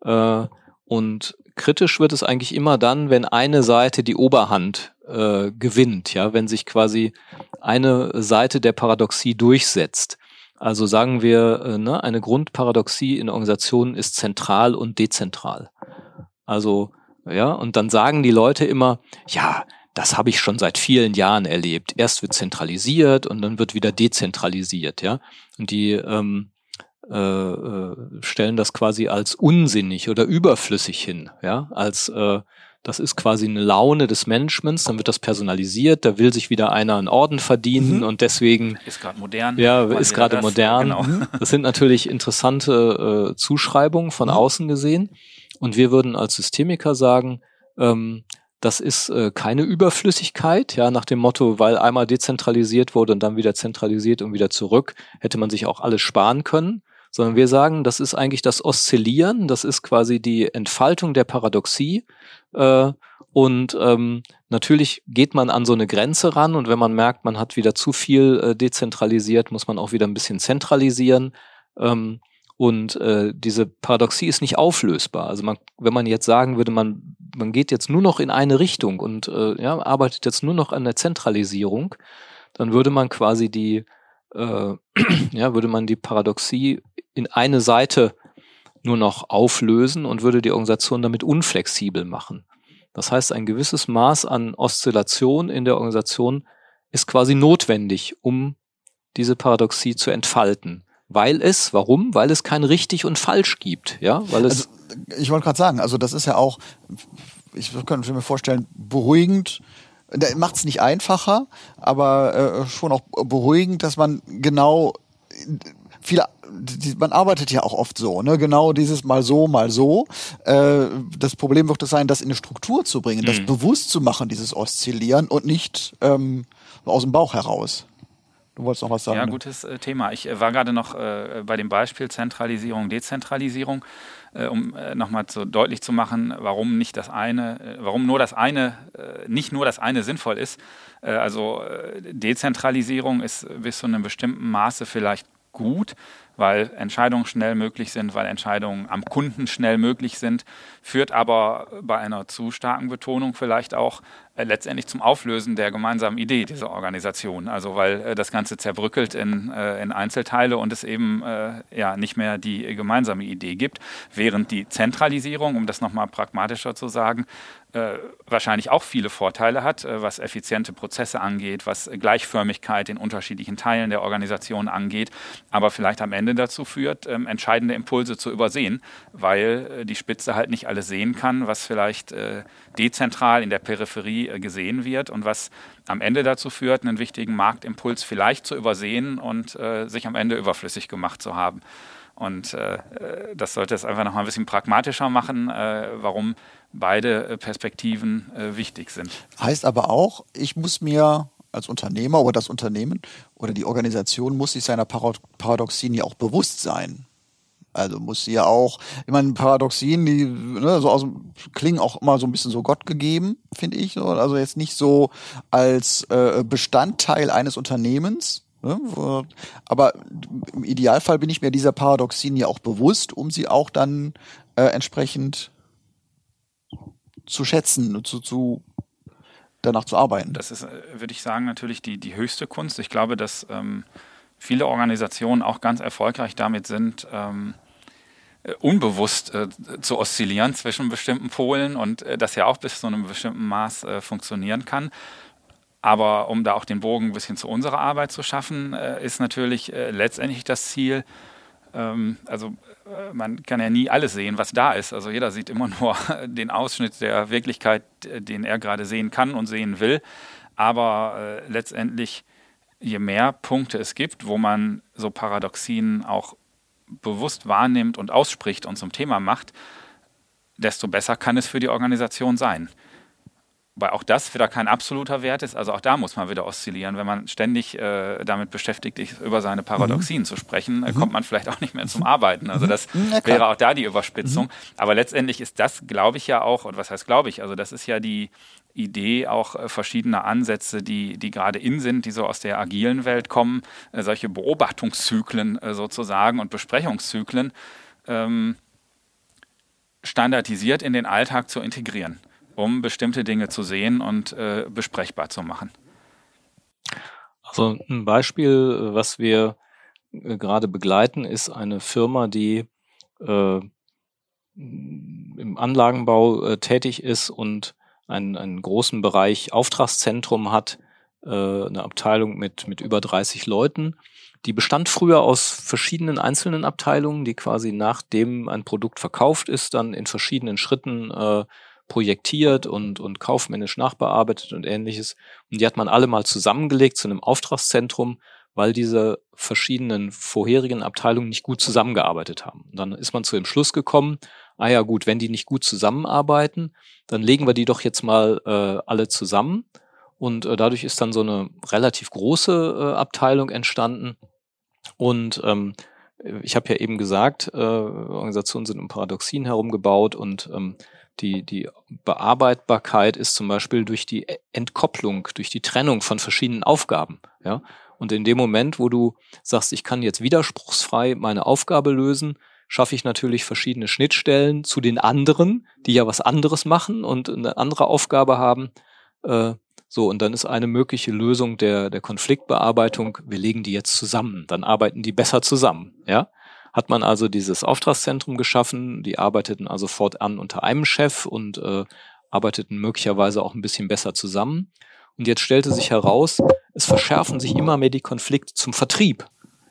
Äh, und kritisch wird es eigentlich immer dann, wenn eine Seite die Oberhand äh, gewinnt, ja, wenn sich quasi eine Seite der Paradoxie durchsetzt. Also sagen wir, äh, ne, eine Grundparadoxie in Organisationen ist zentral und dezentral. Also ja, und dann sagen die Leute immer, ja, das habe ich schon seit vielen Jahren erlebt. Erst wird zentralisiert und dann wird wieder dezentralisiert, ja. Und die ähm, äh, äh, stellen das quasi als unsinnig oder überflüssig hin, ja, als äh, das ist quasi eine Laune des Managements, dann wird das personalisiert, da will sich wieder einer einen Orden verdienen mhm. und deswegen ist gerade modern. Ja, ist gerade modern. Genau. Das sind natürlich interessante äh, Zuschreibungen von mhm. außen gesehen. Und wir würden als Systemiker sagen, ähm, das ist äh, keine Überflüssigkeit, ja, nach dem Motto, weil einmal dezentralisiert wurde und dann wieder zentralisiert und wieder zurück, hätte man sich auch alles sparen können, sondern wir sagen, das ist eigentlich das Oszillieren, das ist quasi die Entfaltung der Paradoxie. Äh, und ähm, natürlich geht man an so eine Grenze ran und wenn man merkt, man hat wieder zu viel äh, dezentralisiert, muss man auch wieder ein bisschen zentralisieren. Ähm, und äh, diese Paradoxie ist nicht auflösbar. Also man, wenn man jetzt sagen würde, man, man geht jetzt nur noch in eine Richtung und äh, ja, arbeitet jetzt nur noch an der Zentralisierung, dann würde man quasi die, äh, ja, würde man die Paradoxie in eine Seite nur noch auflösen und würde die Organisation damit unflexibel machen. Das heißt, ein gewisses Maß an Oszillation in der Organisation ist quasi notwendig, um diese Paradoxie zu entfalten weil es, warum? Weil es kein richtig und falsch gibt, ja, weil es. Also, ich wollte gerade sagen, also das ist ja auch, ich könnte mir vorstellen, beruhigend. Macht es nicht einfacher, aber äh, schon auch beruhigend, dass man genau viele man arbeitet ja auch oft so, ne? Genau dieses mal so, mal so. Äh, das Problem wird es sein, das in eine Struktur zu bringen, mhm. das bewusst zu machen, dieses Oszillieren und nicht ähm, aus dem Bauch heraus. Du wolltest noch was sagen. Ja, ne? gutes äh, Thema. Ich äh, war gerade noch äh, bei dem Beispiel Zentralisierung, Dezentralisierung, um nochmal so deutlich zu machen, warum nicht das eine, warum nur das eine, nicht nur das eine sinnvoll ist. also Dezentralisierung ist bis zu einem bestimmten Maße vielleicht gut, weil Entscheidungen schnell möglich sind, weil Entscheidungen am Kunden schnell möglich sind, führt aber bei einer zu starken Betonung vielleicht auch letztendlich zum Auflösen der gemeinsamen Idee dieser Organisation. Also weil äh, das Ganze zerbrückelt in, äh, in Einzelteile und es eben äh, ja nicht mehr die gemeinsame Idee gibt, während die Zentralisierung, um das nochmal pragmatischer zu sagen, äh, wahrscheinlich auch viele Vorteile hat, äh, was effiziente Prozesse angeht, was Gleichförmigkeit in unterschiedlichen Teilen der Organisation angeht, aber vielleicht am Ende dazu führt, ähm, entscheidende Impulse zu übersehen, weil äh, die Spitze halt nicht alles sehen kann, was vielleicht äh, dezentral in der Peripherie äh, gesehen wird und was am Ende dazu führt, einen wichtigen Marktimpuls vielleicht zu übersehen und äh, sich am Ende überflüssig gemacht zu haben. Und das sollte es einfach noch mal ein bisschen pragmatischer machen, warum beide äh, Perspektiven äh, wichtig sind. Heißt aber auch, ich muss mir als Unternehmer oder das Unternehmen oder die Organisation muss sich seiner Paradoxien ja auch bewusst sein. Also muss sie ja auch, ich meine, Paradoxien, die ne, so aus, klingen auch immer so ein bisschen so Gott gegeben, finde ich. So. Also jetzt nicht so als äh, Bestandteil eines Unternehmens. Ne, aber im Idealfall bin ich mir dieser Paradoxien ja auch bewusst, um sie auch dann äh, entsprechend zu schätzen, zu, zu danach zu arbeiten. Das ist, äh, würde ich sagen, natürlich die, die höchste Kunst. Ich glaube, dass ähm, viele Organisationen auch ganz erfolgreich damit sind, ähm, äh, unbewusst äh, zu oszillieren zwischen bestimmten Polen und äh, das ja auch bis zu einem bestimmten Maß äh, funktionieren kann. Aber um da auch den Bogen ein bisschen zu unserer Arbeit zu schaffen, äh, ist natürlich letztendlich das Ziel, ähm, also äh, man kann ja nie alles sehen, was da ist. Also jeder sieht immer nur den Ausschnitt der Wirklichkeit, den er gerade sehen kann und sehen will. Aber äh, letztendlich, je mehr Punkte es gibt, wo man so Paradoxien auch bewusst wahrnimmt und ausspricht und zum Thema macht, desto besser kann es für die Organisation sein. Wobei auch das wieder kein absoluter Wert ist. Also auch da muss man wieder oszillieren. Wenn man ständig äh, damit beschäftigt ist, über seine Paradoxien mhm. zu sprechen, äh, kommt man vielleicht auch nicht mehr zum Arbeiten. Also das mhm. ja, wäre auch da die Überspitzung. Mhm. Aber letztendlich ist das, glaube ich, ja auch, und was heißt glaube ich, also das ist ja die Idee auch äh, verschiedener Ansätze, die, die gerade in sind, die so aus der agilen Welt kommen, äh, solche Beobachtungszyklen äh, sozusagen und Besprechungszyklen ähm, standardisiert in den Alltag zu integrieren um bestimmte Dinge zu sehen und äh, besprechbar zu machen. Also ein Beispiel, was wir äh, gerade begleiten, ist eine Firma, die äh, im Anlagenbau äh, tätig ist und einen, einen großen Bereich Auftragszentrum hat, äh, eine Abteilung mit, mit über 30 Leuten. Die bestand früher aus verschiedenen einzelnen Abteilungen, die quasi nachdem ein Produkt verkauft ist, dann in verschiedenen Schritten äh, projektiert und, und kaufmännisch nachbearbeitet und ähnliches. Und die hat man alle mal zusammengelegt zu einem Auftragszentrum, weil diese verschiedenen vorherigen Abteilungen nicht gut zusammengearbeitet haben. Und dann ist man zu dem Schluss gekommen, ah ja gut, wenn die nicht gut zusammenarbeiten, dann legen wir die doch jetzt mal äh, alle zusammen. Und äh, dadurch ist dann so eine relativ große äh, Abteilung entstanden. Und ähm, ich habe ja eben gesagt, äh, Organisationen sind um Paradoxien herumgebaut und ähm, die, die Bearbeitbarkeit ist zum Beispiel durch die Entkopplung, durch die Trennung von verschiedenen Aufgaben. Ja? Und in dem Moment, wo du sagst, ich kann jetzt widerspruchsfrei meine Aufgabe lösen, schaffe ich natürlich verschiedene Schnittstellen zu den anderen, die ja was anderes machen und eine andere Aufgabe haben. Äh, so, und dann ist eine mögliche Lösung der, der Konfliktbearbeitung, wir legen die jetzt zusammen, dann arbeiten die besser zusammen. Ja? Hat man also dieses Auftragszentrum geschaffen, die arbeiteten also fortan unter einem Chef und äh, arbeiteten möglicherweise auch ein bisschen besser zusammen. Und jetzt stellte sich heraus, es verschärfen sich immer mehr die Konflikte zum Vertrieb.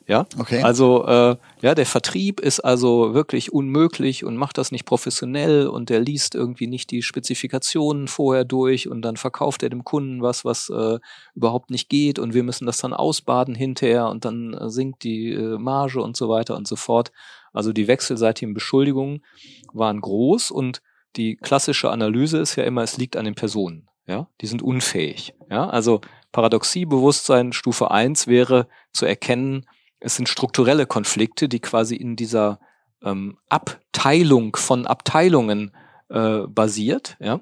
Ja, okay. Also äh, ja, der Vertrieb ist also wirklich unmöglich und macht das nicht professionell und der liest irgendwie nicht die Spezifikationen vorher durch und dann verkauft er dem Kunden was, was äh, überhaupt nicht geht und wir müssen das dann ausbaden hinterher und dann äh, sinkt die äh, Marge und so weiter und so fort. Also die wechselseitigen Beschuldigungen waren groß und die klassische Analyse ist ja immer, es liegt an den Personen. Ja, die sind unfähig. Ja, also Paradoxiebewusstsein Stufe eins wäre zu erkennen, es sind strukturelle Konflikte, die quasi in dieser ähm, Abteilung von Abteilungen äh, basiert. Ja?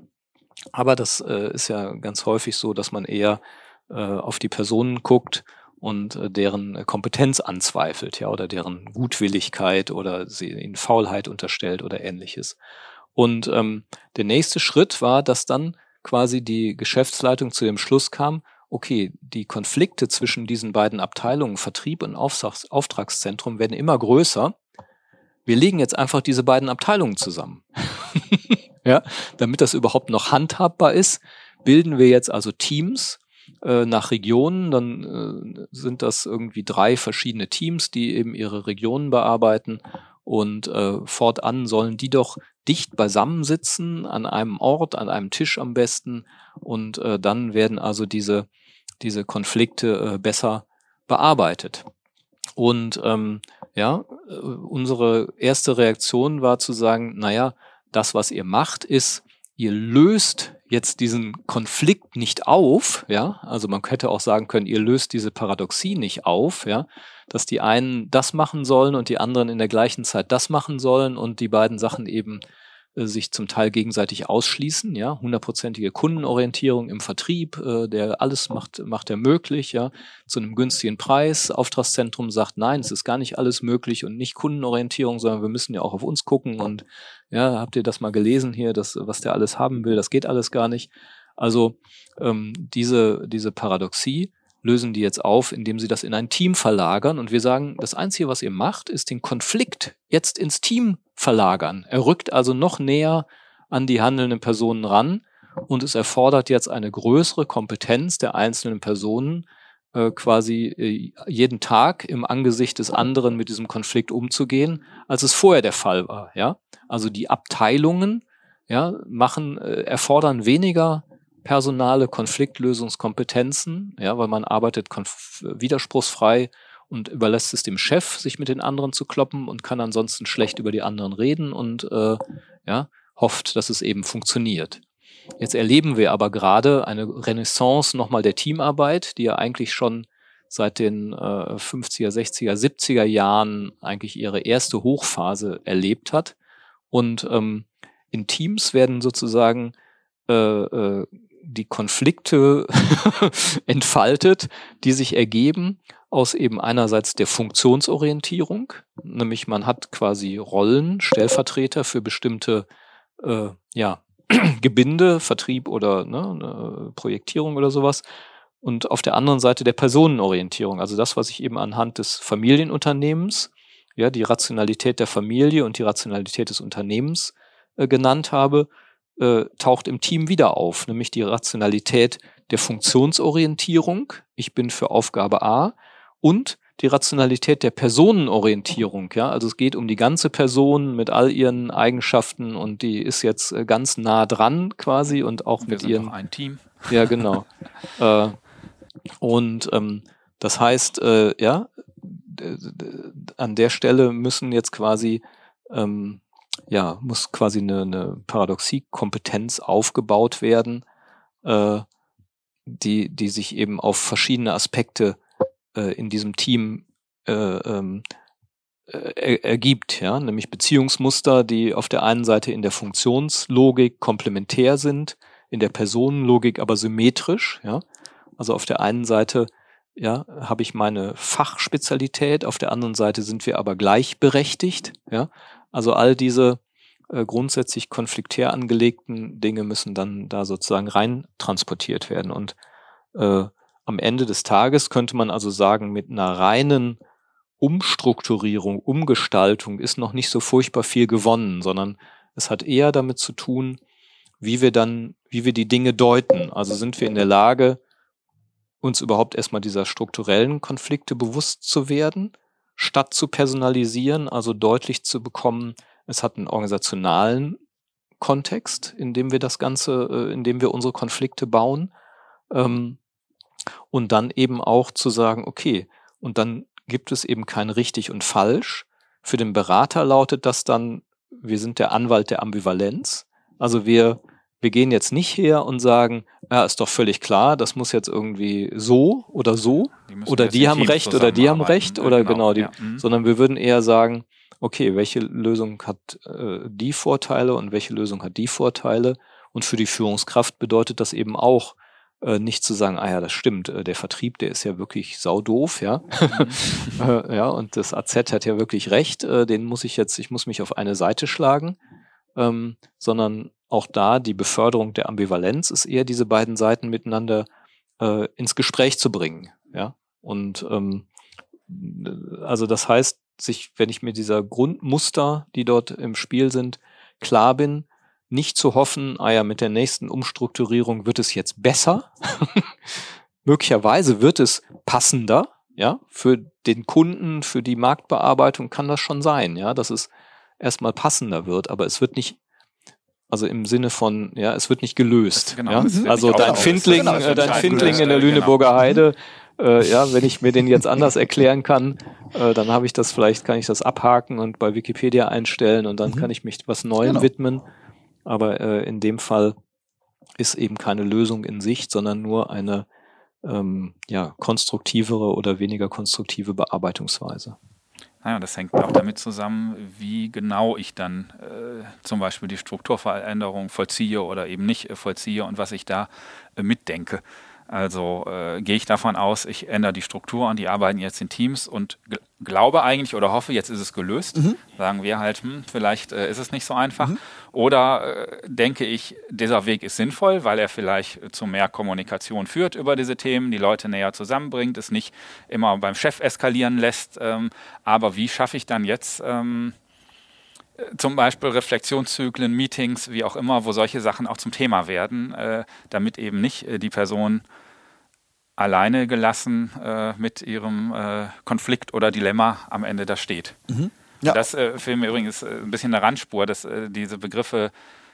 Aber das äh, ist ja ganz häufig so, dass man eher äh, auf die Personen guckt und äh, deren Kompetenz anzweifelt, ja, oder deren Gutwilligkeit oder sie ihnen Faulheit unterstellt oder ähnliches. Und ähm, der nächste Schritt war, dass dann quasi die Geschäftsleitung zu dem Schluss kam, okay, die Konflikte zwischen diesen beiden Abteilungen, Vertrieb und Auftrags Auftragszentrum, werden immer größer. Wir legen jetzt einfach diese beiden Abteilungen zusammen. ja, damit das überhaupt noch handhabbar ist, bilden wir jetzt also Teams äh, nach Regionen. Dann äh, sind das irgendwie drei verschiedene Teams, die eben ihre Regionen bearbeiten. Und äh, fortan sollen die doch dicht beisammensitzen, an einem Ort, an einem Tisch am besten. Und äh, dann werden also diese diese Konflikte äh, besser bearbeitet. Und ähm, ja, äh, unsere erste Reaktion war zu sagen, naja, das, was ihr macht, ist, ihr löst jetzt diesen Konflikt nicht auf, ja, also man hätte auch sagen können, ihr löst diese Paradoxie nicht auf, ja, dass die einen das machen sollen und die anderen in der gleichen Zeit das machen sollen und die beiden Sachen eben äh, sich zum Teil gegenseitig ausschließen, ja, hundertprozentige Kundenorientierung im Vertrieb, äh, der alles macht, macht er möglich, ja, zu einem günstigen Preis. Auftragszentrum sagt, nein, es ist gar nicht alles möglich und nicht Kundenorientierung, sondern wir müssen ja auch auf uns gucken und ja, habt ihr das mal gelesen hier, das, was der alles haben will, das geht alles gar nicht. Also ähm, diese, diese Paradoxie lösen die jetzt auf, indem sie das in ein Team verlagern. Und wir sagen, das Einzige, was ihr macht, ist den Konflikt jetzt ins Team verlagern. Er rückt also noch näher an die handelnden Personen ran und es erfordert jetzt eine größere Kompetenz der einzelnen Personen, äh, quasi äh, jeden Tag im Angesicht des anderen mit diesem Konflikt umzugehen, als es vorher der Fall war. Ja, also die Abteilungen ja machen äh, erfordern weniger personale Konfliktlösungskompetenzen, ja, weil man arbeitet widerspruchsfrei und überlässt es dem Chef, sich mit den anderen zu kloppen und kann ansonsten schlecht über die anderen reden und äh, ja, hofft, dass es eben funktioniert. Jetzt erleben wir aber gerade eine Renaissance nochmal der Teamarbeit, die ja eigentlich schon seit den äh, 50er, 60er, 70er Jahren eigentlich ihre erste Hochphase erlebt hat. Und ähm, in Teams werden sozusagen äh, äh, die Konflikte entfaltet, die sich ergeben aus eben einerseits der Funktionsorientierung, nämlich man hat quasi Rollen, Stellvertreter für bestimmte äh, ja, Gebinde, Vertrieb oder ne, Projektierung oder sowas. Und auf der anderen Seite der Personenorientierung, also das, was ich eben anhand des Familienunternehmens, ja, die Rationalität der Familie und die Rationalität des Unternehmens äh, genannt habe, äh, taucht im Team wieder auf, nämlich die Rationalität der Funktionsorientierung. Ich bin für Aufgabe A und die Rationalität der Personenorientierung. Ja, also es geht um die ganze Person mit all ihren Eigenschaften und die ist jetzt äh, ganz nah dran quasi und auch Wir mit sind ihren. Doch ein Team. Ja, genau. äh, und ähm, das heißt, äh, ja, an der Stelle müssen jetzt quasi ähm, ja, muss quasi eine, eine Paradoxie-Kompetenz aufgebaut werden, äh, die, die sich eben auf verschiedene Aspekte äh, in diesem Team äh, ähm, äh, ergibt, ja, nämlich Beziehungsmuster, die auf der einen Seite in der Funktionslogik komplementär sind, in der Personenlogik aber symmetrisch, ja. Also auf der einen Seite ja, habe ich meine Fachspezialität, auf der anderen Seite sind wir aber gleichberechtigt, ja. Also all diese äh, grundsätzlich konfliktär angelegten Dinge müssen dann da sozusagen rein transportiert werden. Und äh, am Ende des Tages könnte man also sagen, mit einer reinen Umstrukturierung, Umgestaltung ist noch nicht so furchtbar viel gewonnen, sondern es hat eher damit zu tun, wie wir dann, wie wir die Dinge deuten. Also sind wir in der Lage, uns überhaupt erstmal dieser strukturellen Konflikte bewusst zu werden, statt zu personalisieren, also deutlich zu bekommen, es hat einen organisationalen Kontext, in dem wir das Ganze, äh, in dem wir unsere Konflikte bauen. Ähm, und dann eben auch zu sagen, okay, und dann gibt es eben kein richtig und falsch. Für den Berater lautet das dann, wir sind der Anwalt der Ambivalenz. Also wir, wir gehen jetzt nicht her und sagen, ja, ist doch völlig klar, das muss jetzt irgendwie so oder so, die oder die haben recht oder die haben recht oder genau, genau die, ja. mhm. sondern wir würden eher sagen, okay, welche Lösung hat äh, die Vorteile und welche Lösung hat die Vorteile? Und für die Führungskraft bedeutet das eben auch, äh, nicht zu sagen, ah ja, das stimmt, äh, der Vertrieb, der ist ja wirklich saudoof, ja. Mhm. äh, ja, und das AZ hat ja wirklich recht, äh, den muss ich jetzt, ich muss mich auf eine Seite schlagen, ähm, sondern auch da die Beförderung der Ambivalenz ist eher diese beiden Seiten miteinander äh, ins Gespräch zu bringen, ja. Und ähm, also das heißt, sich, wenn ich mir dieser Grundmuster, die dort im Spiel sind, klar bin, nicht zu hoffen, ah ja, mit der nächsten Umstrukturierung wird es jetzt besser. Möglicherweise wird es passender, ja, für den Kunden, für die Marktbearbeitung kann das schon sein, ja, dass es erstmal passender wird, aber es wird nicht also im Sinne von, ja, es wird nicht gelöst. Genau, ja? Also dein Findling, genau, äh, dein Findling in der. Lüneburger genau. Heide, äh, ja, wenn ich mir den jetzt anders erklären kann, äh, dann habe ich das vielleicht, kann ich das abhaken und bei Wikipedia einstellen und dann mhm. kann ich mich was Neuem genau. widmen. Aber äh, in dem Fall ist eben keine Lösung in Sicht, sondern nur eine ähm, ja, konstruktivere oder weniger konstruktive Bearbeitungsweise. Naja, das hängt auch damit zusammen, wie genau ich dann äh, zum Beispiel die Strukturveränderung vollziehe oder eben nicht äh, vollziehe und was ich da äh, mitdenke. Also äh, gehe ich davon aus, ich ändere die Struktur und die arbeiten jetzt in Teams und glaube eigentlich oder hoffe, jetzt ist es gelöst. Mhm. Sagen wir halt, hm, vielleicht äh, ist es nicht so einfach. Mhm. Oder äh, denke ich, dieser Weg ist sinnvoll, weil er vielleicht zu mehr Kommunikation führt über diese Themen, die Leute näher zusammenbringt, es nicht immer beim Chef eskalieren lässt. Ähm, aber wie schaffe ich dann jetzt ähm, zum Beispiel Reflexionszyklen, Meetings, wie auch immer, wo solche Sachen auch zum Thema werden, äh, damit eben nicht äh, die Person alleine gelassen äh, mit ihrem äh, Konflikt oder Dilemma am Ende da steht. Mhm. Ja. Das äh, für mich übrigens äh, ein bisschen eine Randspur, dass diese Begriffe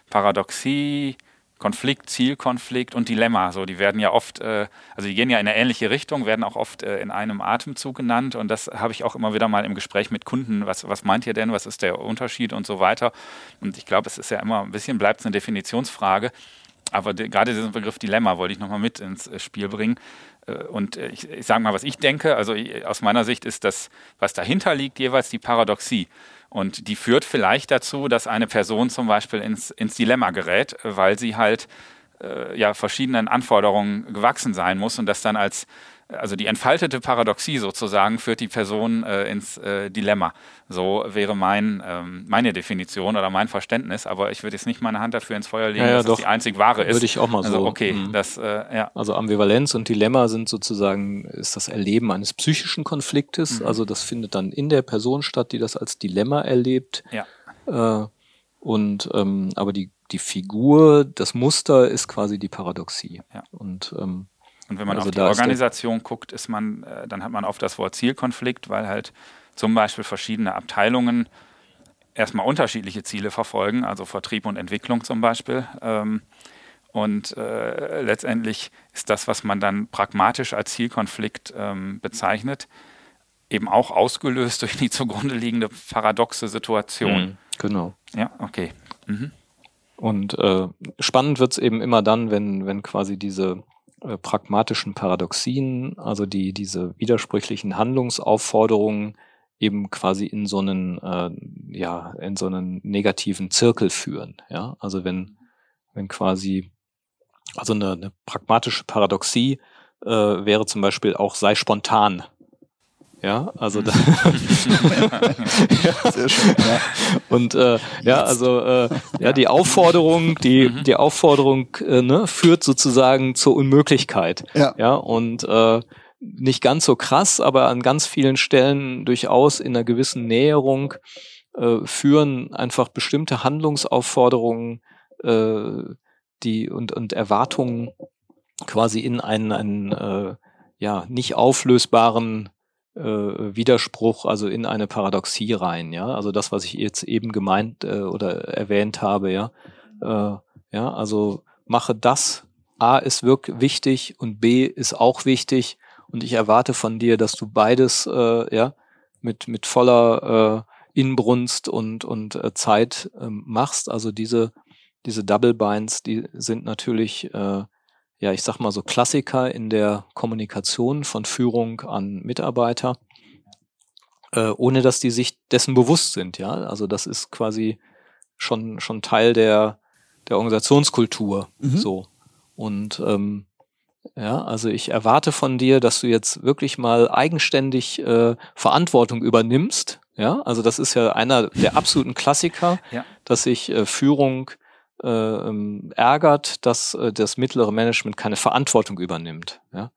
Paradoxie, Konflikt, Zielkonflikt und Dilemma. So, die werden ja oft, äh, also die gehen ja in eine ähnliche Richtung, werden auch oft äh, in einem Atemzug genannt. Und das habe ich auch immer wieder mal im Gespräch mit Kunden. Was, was meint ihr denn? Was ist der Unterschied und so weiter? Und ich glaube, es ist ja immer ein bisschen, bleibt es eine Definitionsfrage. Aber die, gerade diesen Begriff Dilemma wollte ich nochmal mit ins äh, Spiel bringen. Äh, und äh, ich, ich sage mal, was ich denke. Also aus meiner Sicht ist das, was dahinter liegt, jeweils die Paradoxie. Und die führt vielleicht dazu, dass eine Person zum Beispiel ins, ins Dilemma gerät, weil sie halt äh, ja verschiedenen Anforderungen gewachsen sein muss und das dann als also die entfaltete Paradoxie sozusagen führt die Person äh, ins äh, Dilemma. So wäre mein, ähm, meine Definition oder mein Verständnis, aber ich würde jetzt nicht meine Hand dafür ins Feuer legen, ja, ja, dass doch. das die einzig wahre ist. Würde ich auch mal also, so. Okay, mhm. das, äh, ja. Also Ambivalenz und Dilemma sind sozusagen, ist das Erleben eines psychischen Konfliktes, mhm. also das findet dann in der Person statt, die das als Dilemma erlebt. Ja. Äh, und ähm, aber die, die Figur, das Muster ist quasi die Paradoxie. Ja. Und ähm, und wenn man also auf die Organisation guckt, ist man, äh, dann hat man oft das Wort Zielkonflikt, weil halt zum Beispiel verschiedene Abteilungen erstmal unterschiedliche Ziele verfolgen, also Vertrieb und Entwicklung zum Beispiel. Ähm, und äh, letztendlich ist das, was man dann pragmatisch als Zielkonflikt ähm, bezeichnet, eben auch ausgelöst durch die zugrunde liegende paradoxe Situation. Mhm, genau. Ja, okay. Mhm. Und äh, spannend wird es eben immer dann, wenn, wenn quasi diese äh, pragmatischen Paradoxien, also die, diese widersprüchlichen Handlungsaufforderungen eben quasi in so einen, äh, ja, in so einen negativen Zirkel führen. Ja, also wenn, wenn quasi, also eine, eine pragmatische Paradoxie äh, wäre zum Beispiel auch sei spontan. Ja, also da Sehr schön, ja. Und äh, ja, also äh, ja, die Aufforderung, die mhm. die Aufforderung äh, ne, führt sozusagen zur Unmöglichkeit. Ja, ja und äh, nicht ganz so krass, aber an ganz vielen Stellen durchaus in einer gewissen Näherung äh, führen einfach bestimmte Handlungsaufforderungen äh, die und und Erwartungen quasi in einen, einen äh, ja nicht auflösbaren äh, Widerspruch, also in eine Paradoxie rein, ja. Also das, was ich jetzt eben gemeint äh, oder erwähnt habe, ja. Äh, ja, also mache das. A ist wirklich wichtig und B ist auch wichtig und ich erwarte von dir, dass du beides äh, ja mit mit voller äh, Inbrunst und und äh, Zeit äh, machst. Also diese diese Double Binds, die sind natürlich äh, ja, ich sag mal so Klassiker in der Kommunikation von Führung an Mitarbeiter, äh, ohne dass die sich dessen bewusst sind, ja. Also das ist quasi schon, schon Teil der, der Organisationskultur, mhm. so. Und, ähm, ja, also ich erwarte von dir, dass du jetzt wirklich mal eigenständig äh, Verantwortung übernimmst. Ja, also das ist ja einer der absoluten Klassiker, ja. dass sich äh, Führung äh, ähm, ärgert, dass äh, das mittlere Management keine Verantwortung übernimmt. Ja?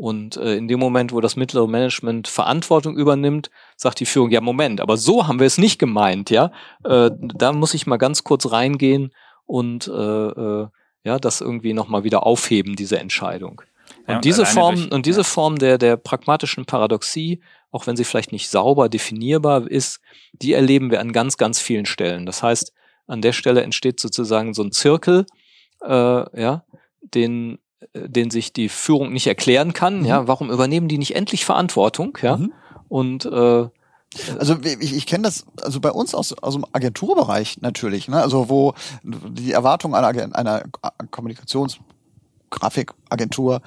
Und äh, in dem Moment, wo das mittlere Management Verantwortung übernimmt, sagt die Führung, ja Moment, aber so haben wir es nicht gemeint, ja. Äh, da muss ich mal ganz kurz reingehen und äh, äh, ja, das irgendwie nochmal wieder aufheben, diese Entscheidung. Und ja, diese Form, durch, und diese ja. Form der, der pragmatischen Paradoxie, auch wenn sie vielleicht nicht sauber definierbar ist, die erleben wir an ganz, ganz vielen Stellen. Das heißt, an der Stelle entsteht sozusagen so ein Zirkel, äh, ja, den, den sich die Führung nicht erklären kann. Mhm. Ja, warum übernehmen die nicht endlich Verantwortung? Ja, mhm. und äh, also ich, ich kenne das, also bei uns aus, aus dem Agenturbereich natürlich, ne? also wo die Erwartung einer, einer Kommunikationsgrafikagentur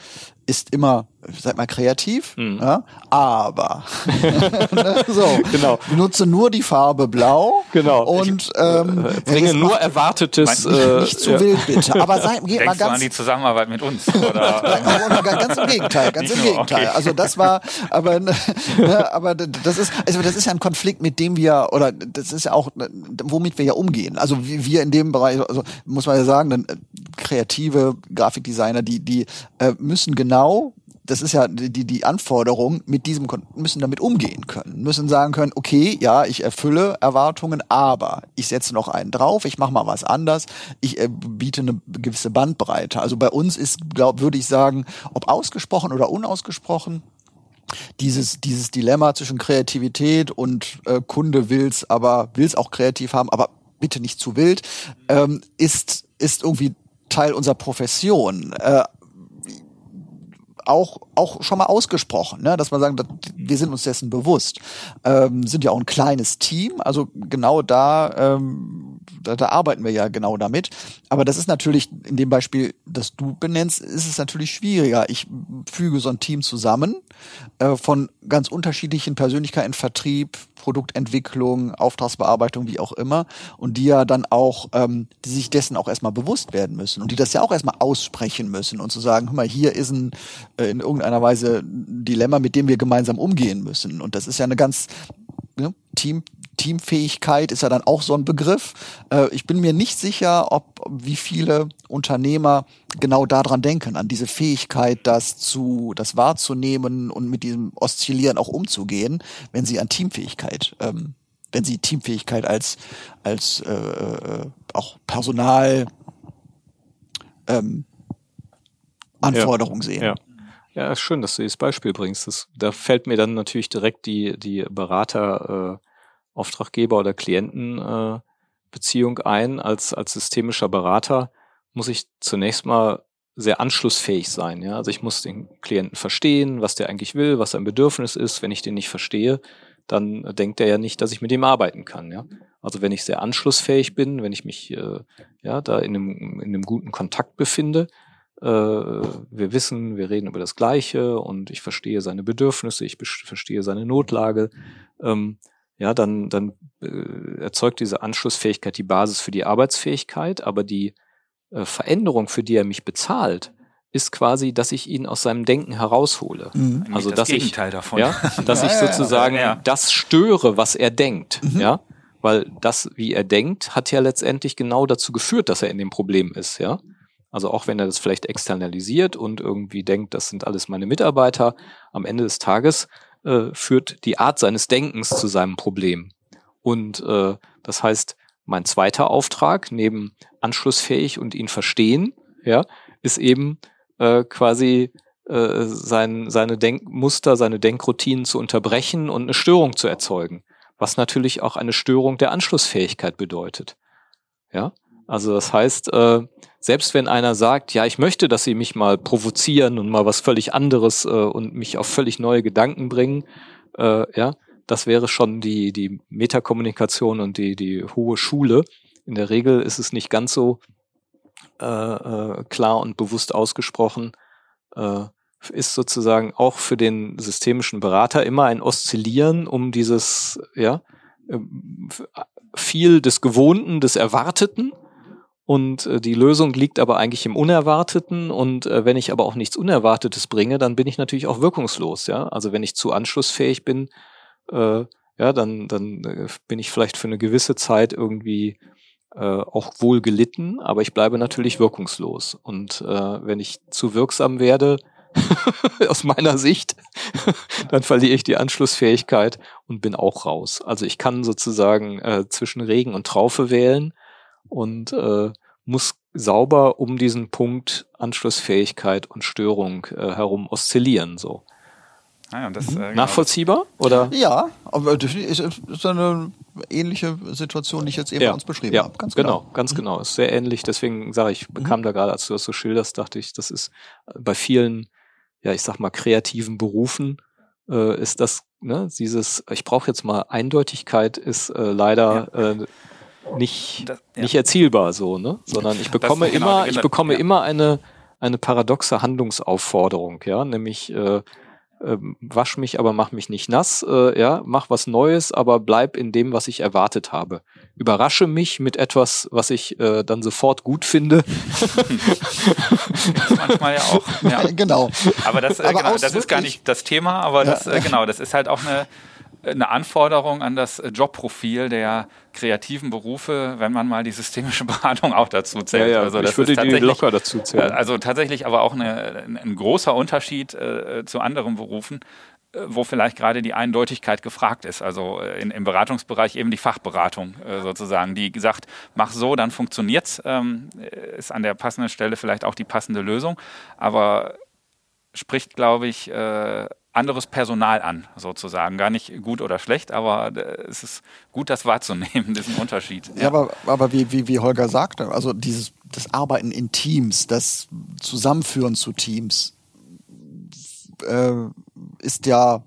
ist immer seid mal kreativ, mhm. ja, aber ne, so, genau. benutze nur die Farbe blau genau. und ähm, äh, bringe nur erwartetes nicht, äh, nicht zu ja. wild bitte, aber sei, geht mal ganz an die Zusammenarbeit mit uns oder, ganz im Gegenteil, ganz im Gegenteil. Okay. Also das war, aber ne, aber das ist also das ist ja ein Konflikt, mit dem wir oder das ist ja auch womit wir ja umgehen. Also wir in dem Bereich, also muss man ja sagen, dann äh, kreative Grafikdesigner, die die äh, müssen genau das ist ja die, die Anforderung, mit diesem müssen damit umgehen können, müssen sagen können, okay, ja, ich erfülle Erwartungen, aber ich setze noch einen drauf, ich mache mal was anders, ich äh, biete eine gewisse Bandbreite. Also bei uns ist, glaub, würde ich sagen, ob ausgesprochen oder unausgesprochen, dieses, dieses Dilemma zwischen Kreativität und äh, Kunde will's, aber will's auch kreativ haben, aber bitte nicht zu wild, ähm, ist, ist irgendwie Teil unserer Profession. Äh, auch, auch schon mal ausgesprochen, ne? dass man sagen, wir sind uns dessen bewusst. Ähm, sind ja auch ein kleines Team, also genau da, ähm, da, da arbeiten wir ja genau damit. Aber das ist natürlich in dem Beispiel, das du benennst, ist es natürlich schwieriger. Ich füge so ein Team zusammen äh, von ganz unterschiedlichen Persönlichkeiten, Vertrieb, Produktentwicklung, Auftragsbearbeitung, wie auch immer, und die ja dann auch, ähm, die sich dessen auch erstmal bewusst werden müssen und die das ja auch erstmal aussprechen müssen und zu sagen, hör mal, hier ist ein äh, in irgendeiner Weise ein Dilemma, mit dem wir gemeinsam umgehen müssen. Und das ist ja eine ganz ne, Team, Teamfähigkeit ist ja dann auch so ein Begriff. Äh, ich bin mir nicht sicher, ob wie viele Unternehmer genau daran denken, an diese Fähigkeit, das zu, das wahrzunehmen und mit diesem Oszillieren auch umzugehen, wenn sie an Teamfähigkeit, ähm, wenn sie Teamfähigkeit als als äh, äh auch Personal ähm, Anforderung ja. sehen. Ja. Ja, schön, dass du dieses Beispiel bringst. Das, da fällt mir dann natürlich direkt die, die Berater, äh, Auftraggeber oder Klientenbeziehung äh, ein. Als, als systemischer Berater muss ich zunächst mal sehr anschlussfähig sein. Ja? Also ich muss den Klienten verstehen, was der eigentlich will, was sein Bedürfnis ist. Wenn ich den nicht verstehe, dann denkt er ja nicht, dass ich mit ihm arbeiten kann. Ja? Also wenn ich sehr anschlussfähig bin, wenn ich mich äh, ja da in einem, in einem guten Kontakt befinde, wir wissen, wir reden über das Gleiche und ich verstehe seine Bedürfnisse, ich verstehe seine Notlage, ähm, ja, dann, dann äh, erzeugt diese Anschlussfähigkeit die Basis für die Arbeitsfähigkeit, aber die äh, Veränderung, für die er mich bezahlt, ist quasi, dass ich ihn aus seinem Denken heraushole. Mhm. Also das dass Gegenteil ich, davon. Ja, dass ja, ich sozusagen ja. das störe, was er denkt. Mhm. Ja, weil das, wie er denkt, hat ja letztendlich genau dazu geführt, dass er in dem Problem ist. Ja, also auch wenn er das vielleicht externalisiert und irgendwie denkt, das sind alles meine Mitarbeiter, am Ende des Tages äh, führt die Art seines Denkens zu seinem Problem. Und äh, das heißt, mein zweiter Auftrag neben anschlussfähig und ihn verstehen, ja, ist eben äh, quasi äh, sein, seine Denkmuster, seine Denkroutinen zu unterbrechen und eine Störung zu erzeugen, was natürlich auch eine Störung der Anschlussfähigkeit bedeutet. Ja, also das heißt, äh, selbst wenn einer sagt, ja, ich möchte, dass sie mich mal provozieren und mal was völlig anderes äh, und mich auf völlig neue Gedanken bringen, äh, ja, das wäre schon die die Metakommunikation und die die hohe Schule. In der Regel ist es nicht ganz so äh, äh, klar und bewusst ausgesprochen, äh, ist sozusagen auch für den systemischen Berater immer ein Oszillieren um dieses, ja, ähm, viel des Gewohnten, des Erwarteten. Und äh, die Lösung liegt aber eigentlich im Unerwarteten. Und äh, wenn ich aber auch nichts Unerwartetes bringe, dann bin ich natürlich auch wirkungslos. Ja, also wenn ich zu anschlussfähig bin, äh, ja, dann dann äh, bin ich vielleicht für eine gewisse Zeit irgendwie äh, auch wohl gelitten, aber ich bleibe natürlich wirkungslos. Und äh, wenn ich zu wirksam werde, aus meiner Sicht, dann verliere ich die Anschlussfähigkeit und bin auch raus. Also ich kann sozusagen äh, zwischen Regen und Traufe wählen und äh, muss sauber um diesen Punkt Anschlussfähigkeit und Störung äh, herum oszillieren. So. Ah, das, mhm. äh, genau Nachvollziehbar? Oder? Ja, aber das ist, ist eine ähnliche Situation, die ich jetzt eben ja. uns beschrieben ja, habe. Ganz genau. Genau, ganz mhm. genau. Ist sehr ähnlich. Deswegen sage ich, bekam mhm. da gerade, als du das so schilderst, dachte ich, das ist bei vielen, ja, ich sag mal, kreativen Berufen, äh, ist das, ne, dieses, ich brauche jetzt mal Eindeutigkeit, ist äh, leider ja. äh, nicht, das, ja. nicht erzielbar so, ne? Sondern ich bekomme genau, immer, ich bekomme immer eine, eine paradoxe Handlungsaufforderung, ja, nämlich äh, äh, wasch mich, aber mach mich nicht nass, äh, ja, mach was Neues, aber bleib in dem, was ich erwartet habe. Überrasche mich mit etwas, was ich äh, dann sofort gut finde. manchmal ja auch. Ja. Genau. Aber das, äh, aber genau, das ist gar nicht das Thema, aber das, äh, genau, das ist halt auch eine eine Anforderung an das Jobprofil der kreativen Berufe, wenn man mal die systemische Beratung auch dazu zählt. Ja, ja, also ich würde die locker dazu zählen. Äh, also tatsächlich aber auch eine, ein großer Unterschied äh, zu anderen Berufen, äh, wo vielleicht gerade die Eindeutigkeit gefragt ist. Also äh, in, im Beratungsbereich eben die Fachberatung äh, sozusagen, die sagt, mach so, dann funktioniert's, ähm, ist an der passenden Stelle vielleicht auch die passende Lösung, aber spricht, glaube ich, äh, anderes Personal an, sozusagen. Gar nicht gut oder schlecht, aber äh, es ist gut, das wahrzunehmen, diesen Unterschied. Ja, ja. aber, aber wie, wie, wie Holger sagte, also dieses das Arbeiten in Teams, das Zusammenführen zu Teams äh, ist ja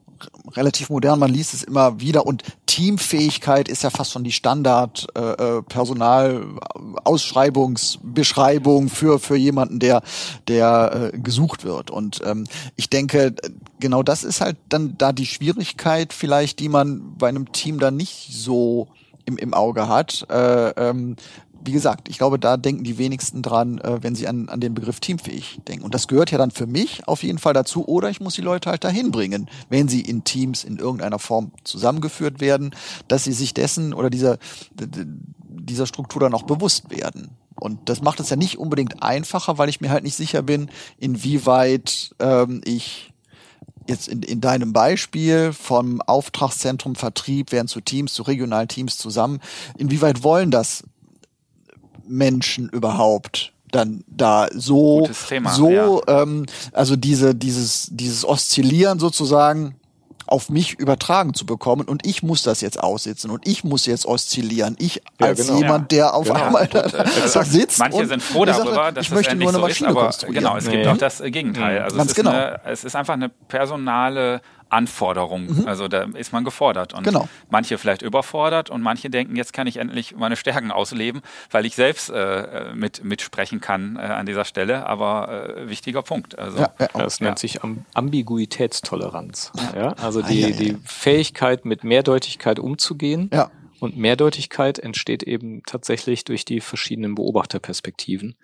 relativ modern, man liest es immer wieder und Teamfähigkeit ist ja fast schon die Standard äh, äh Personalausschreibungsbeschreibung für für jemanden, der der äh, gesucht wird. Und ähm, ich denke genau das ist halt dann da die Schwierigkeit vielleicht, die man bei einem Team dann nicht so im, im Auge hat, äh, ähm, wie gesagt, ich glaube, da denken die wenigsten dran, äh, wenn sie an, an den Begriff teamfähig denken. Und das gehört ja dann für mich auf jeden Fall dazu. Oder ich muss die Leute halt dahin bringen, wenn sie in Teams in irgendeiner Form zusammengeführt werden, dass sie sich dessen oder dieser, dieser Struktur dann auch bewusst werden. Und das macht es ja nicht unbedingt einfacher, weil ich mir halt nicht sicher bin, inwieweit ähm, ich jetzt in, in deinem Beispiel vom Auftragszentrum Vertrieb werden zu Teams, zu regionalen Teams zusammen, inwieweit wollen das Menschen überhaupt dann da so Thema, so ja. ähm, also diese dieses dieses Oszillieren sozusagen auf mich übertragen zu bekommen und ich muss das jetzt aussitzen und ich muss jetzt oszillieren. Ich ja, als genau. jemand, der auf genau. einmal da, also, sitzt. Manche sind froh darüber, sage, dass ich möchte nur eine Maschine so ist, Genau, es nee. gibt auch das Gegenteil. Also Ganz es, genau. Eine, es ist einfach eine personale Anforderung. Mhm. Also da ist man gefordert. Und genau. manche vielleicht überfordert und manche denken, jetzt kann ich endlich meine Stärken ausleben, weil ich selbst äh, mit, mitsprechen kann äh, an dieser Stelle. Aber äh, wichtiger Punkt. Also, ja, ja, das nennt sich Ambiguitätstoleranz. Ja. Also die, ah, die Fähigkeit, mit Mehrdeutigkeit umzugehen. Ja. Und Mehrdeutigkeit entsteht eben tatsächlich durch die verschiedenen Beobachterperspektiven,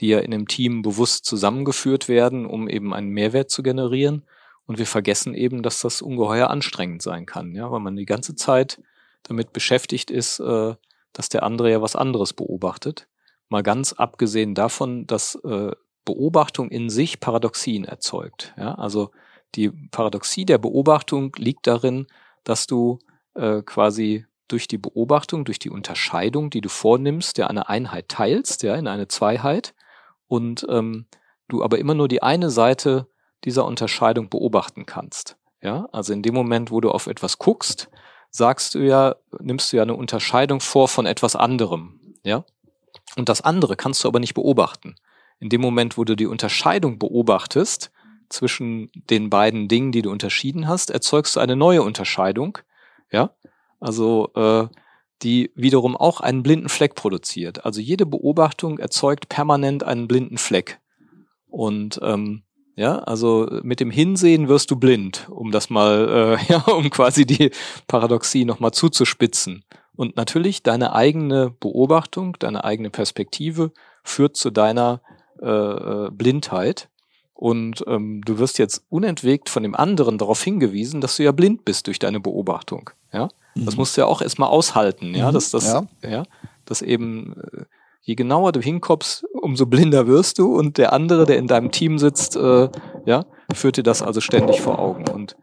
die ja in einem Team bewusst zusammengeführt werden, um eben einen Mehrwert zu generieren und wir vergessen eben, dass das ungeheuer anstrengend sein kann, ja, weil man die ganze Zeit damit beschäftigt ist, äh, dass der andere ja was anderes beobachtet. Mal ganz abgesehen davon, dass äh, Beobachtung in sich Paradoxien erzeugt. Ja? Also die Paradoxie der Beobachtung liegt darin, dass du äh, quasi durch die Beobachtung, durch die Unterscheidung, die du vornimmst, ja eine Einheit teilst, ja, in eine Zweiheit und ähm, du aber immer nur die eine Seite dieser Unterscheidung beobachten kannst. Ja, also in dem Moment, wo du auf etwas guckst, sagst du ja, nimmst du ja eine Unterscheidung vor von etwas anderem. Ja, und das andere kannst du aber nicht beobachten. In dem Moment, wo du die Unterscheidung beobachtest zwischen den beiden Dingen, die du unterschieden hast, erzeugst du eine neue Unterscheidung. Ja, also äh, die wiederum auch einen blinden Fleck produziert. Also jede Beobachtung erzeugt permanent einen blinden Fleck. Und ähm, ja, also mit dem Hinsehen wirst du blind, um das mal, äh, ja, um quasi die Paradoxie nochmal zuzuspitzen. Und natürlich deine eigene Beobachtung, deine eigene Perspektive führt zu deiner äh, äh, Blindheit. Und ähm, du wirst jetzt unentwegt von dem anderen darauf hingewiesen, dass du ja blind bist durch deine Beobachtung. Ja, mhm. das musst du ja auch erstmal aushalten. Ja, mhm. dass das, ja. ja, dass eben äh, je genauer du hinkommst, umso blinder wirst du und der andere, der in deinem Team sitzt, äh, ja, führt dir das also ständig vor Augen. Und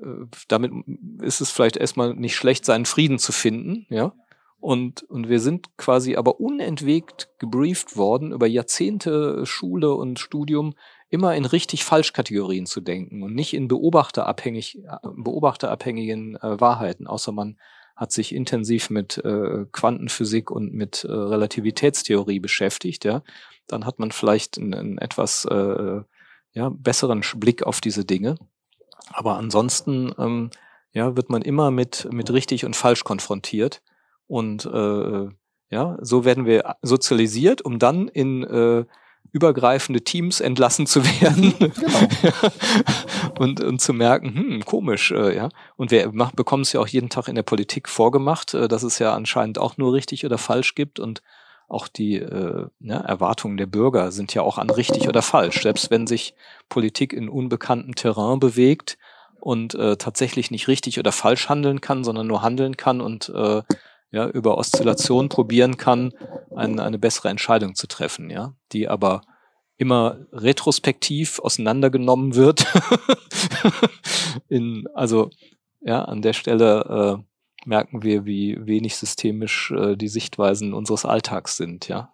äh, damit ist es vielleicht erstmal nicht schlecht, seinen Frieden zu finden, ja. Und, und wir sind quasi aber unentwegt gebrieft worden, über Jahrzehnte Schule und Studium immer in richtig Falschkategorien zu denken und nicht in beobachterabhängig, beobachterabhängigen äh, Wahrheiten, außer man hat sich intensiv mit äh, Quantenphysik und mit äh, Relativitätstheorie beschäftigt, ja, dann hat man vielleicht einen, einen etwas äh, ja, besseren Blick auf diese Dinge. Aber ansonsten ähm, ja, wird man immer mit, mit richtig und falsch konfrontiert. Und äh, ja, so werden wir sozialisiert, um dann in äh, übergreifende Teams entlassen zu werden genau. und, und zu merken, hm, komisch, äh, ja. Und wir bekommen es ja auch jeden Tag in der Politik vorgemacht, äh, dass es ja anscheinend auch nur richtig oder falsch gibt und auch die äh, ja, Erwartungen der Bürger sind ja auch an richtig oder falsch. Selbst wenn sich Politik in unbekanntem Terrain bewegt und äh, tatsächlich nicht richtig oder falsch handeln kann, sondern nur handeln kann und äh, ja, über Oszillation probieren kann, ein, eine bessere Entscheidung zu treffen, ja, die aber immer retrospektiv auseinandergenommen wird. In, also ja, an der Stelle äh, merken wir, wie wenig systemisch äh, die Sichtweisen unseres Alltags sind, ja.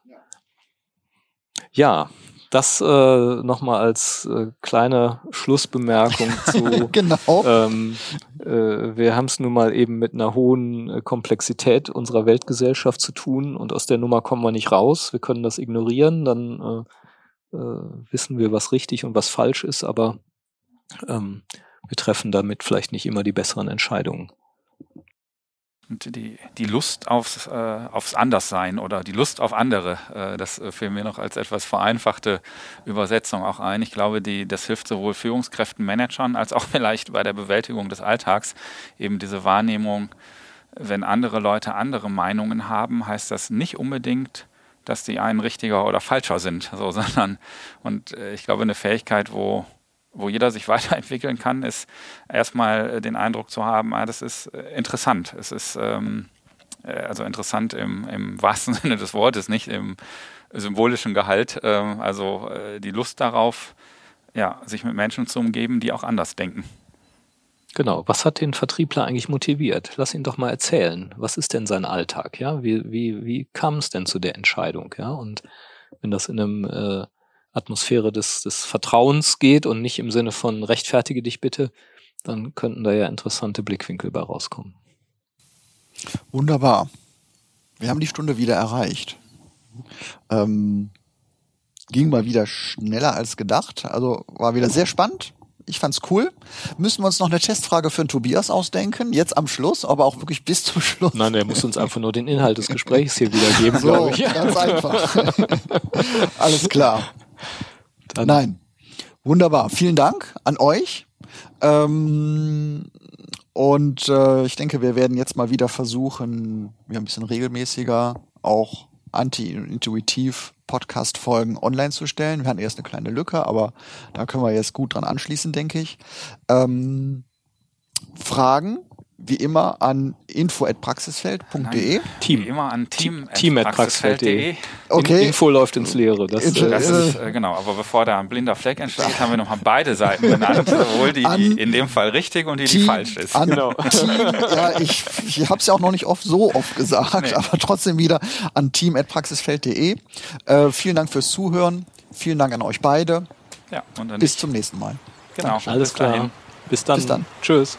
Ja, das äh, nochmal als äh, kleine Schlussbemerkung zu. genau. Ähm, äh, wir haben es nun mal eben mit einer hohen äh, Komplexität unserer Weltgesellschaft zu tun und aus der Nummer kommen wir nicht raus. Wir können das ignorieren, dann äh, äh, wissen wir, was richtig und was falsch ist, aber ähm, wir treffen damit vielleicht nicht immer die besseren Entscheidungen. Und die, die Lust aufs, äh, aufs Anderssein oder die Lust auf andere, äh, das äh, fiel mir noch als etwas vereinfachte Übersetzung auch ein. Ich glaube, die, das hilft sowohl Führungskräften, Managern als auch vielleicht bei der Bewältigung des Alltags eben diese Wahrnehmung, wenn andere Leute andere Meinungen haben, heißt das nicht unbedingt, dass die einen richtiger oder falscher sind, so, sondern und äh, ich glaube eine Fähigkeit, wo wo jeder sich weiterentwickeln kann, ist erstmal äh, den Eindruck zu haben, ah, das ist äh, interessant. Es ist ähm, äh, also interessant im, im wahrsten Sinne des Wortes, nicht im symbolischen Gehalt. Ähm, also äh, die Lust darauf, ja, sich mit Menschen zu umgeben, die auch anders denken. Genau. Was hat den Vertriebler eigentlich motiviert? Lass ihn doch mal erzählen. Was ist denn sein Alltag? Ja, wie, wie, wie kam es denn zu der Entscheidung? Ja, und wenn das in einem äh, Atmosphäre des, des Vertrauens geht und nicht im Sinne von rechtfertige dich bitte, dann könnten da ja interessante Blickwinkel bei rauskommen. Wunderbar. Wir haben die Stunde wieder erreicht. Ähm, ging mal wieder schneller als gedacht. Also war wieder sehr spannend. Ich fand's cool. Müssen wir uns noch eine Testfrage für den Tobias ausdenken, jetzt am Schluss, aber auch wirklich bis zum Schluss. Nein, er muss uns einfach nur den Inhalt des Gesprächs hier wiedergeben, so, glaube ich. Ganz einfach. Alles klar. Dann Nein. Wunderbar. Vielen Dank an euch. Ähm, und äh, ich denke, wir werden jetzt mal wieder versuchen, ja, ein bisschen regelmäßiger auch anti-intuitiv Podcast-Folgen online zu stellen. Wir hatten erst eine kleine Lücke, aber da können wir jetzt gut dran anschließen, denke ich. Ähm, Fragen wie immer an info@praxisfeld.de. Team. Wie immer an team, team at praxisfeld.de. Okay. Info läuft ins Leere. Das, äh, das ist, äh, genau. Aber bevor da ein blinder Fleck entsteht, haben wir nochmal beide Seiten benannt. Sowohl die, die in dem Fall richtig und die, die falsch ist. An genau. Team, ja, ich, ich habe es ja auch noch nicht oft so oft gesagt, nee. aber trotzdem wieder an team@praxisfeld.de. Äh, vielen Dank fürs Zuhören. Vielen Dank an euch beide. Ja, und dann Bis zum nächsten Mal. Genau. Alles klar. Bis dann. Bis dann. Tschüss.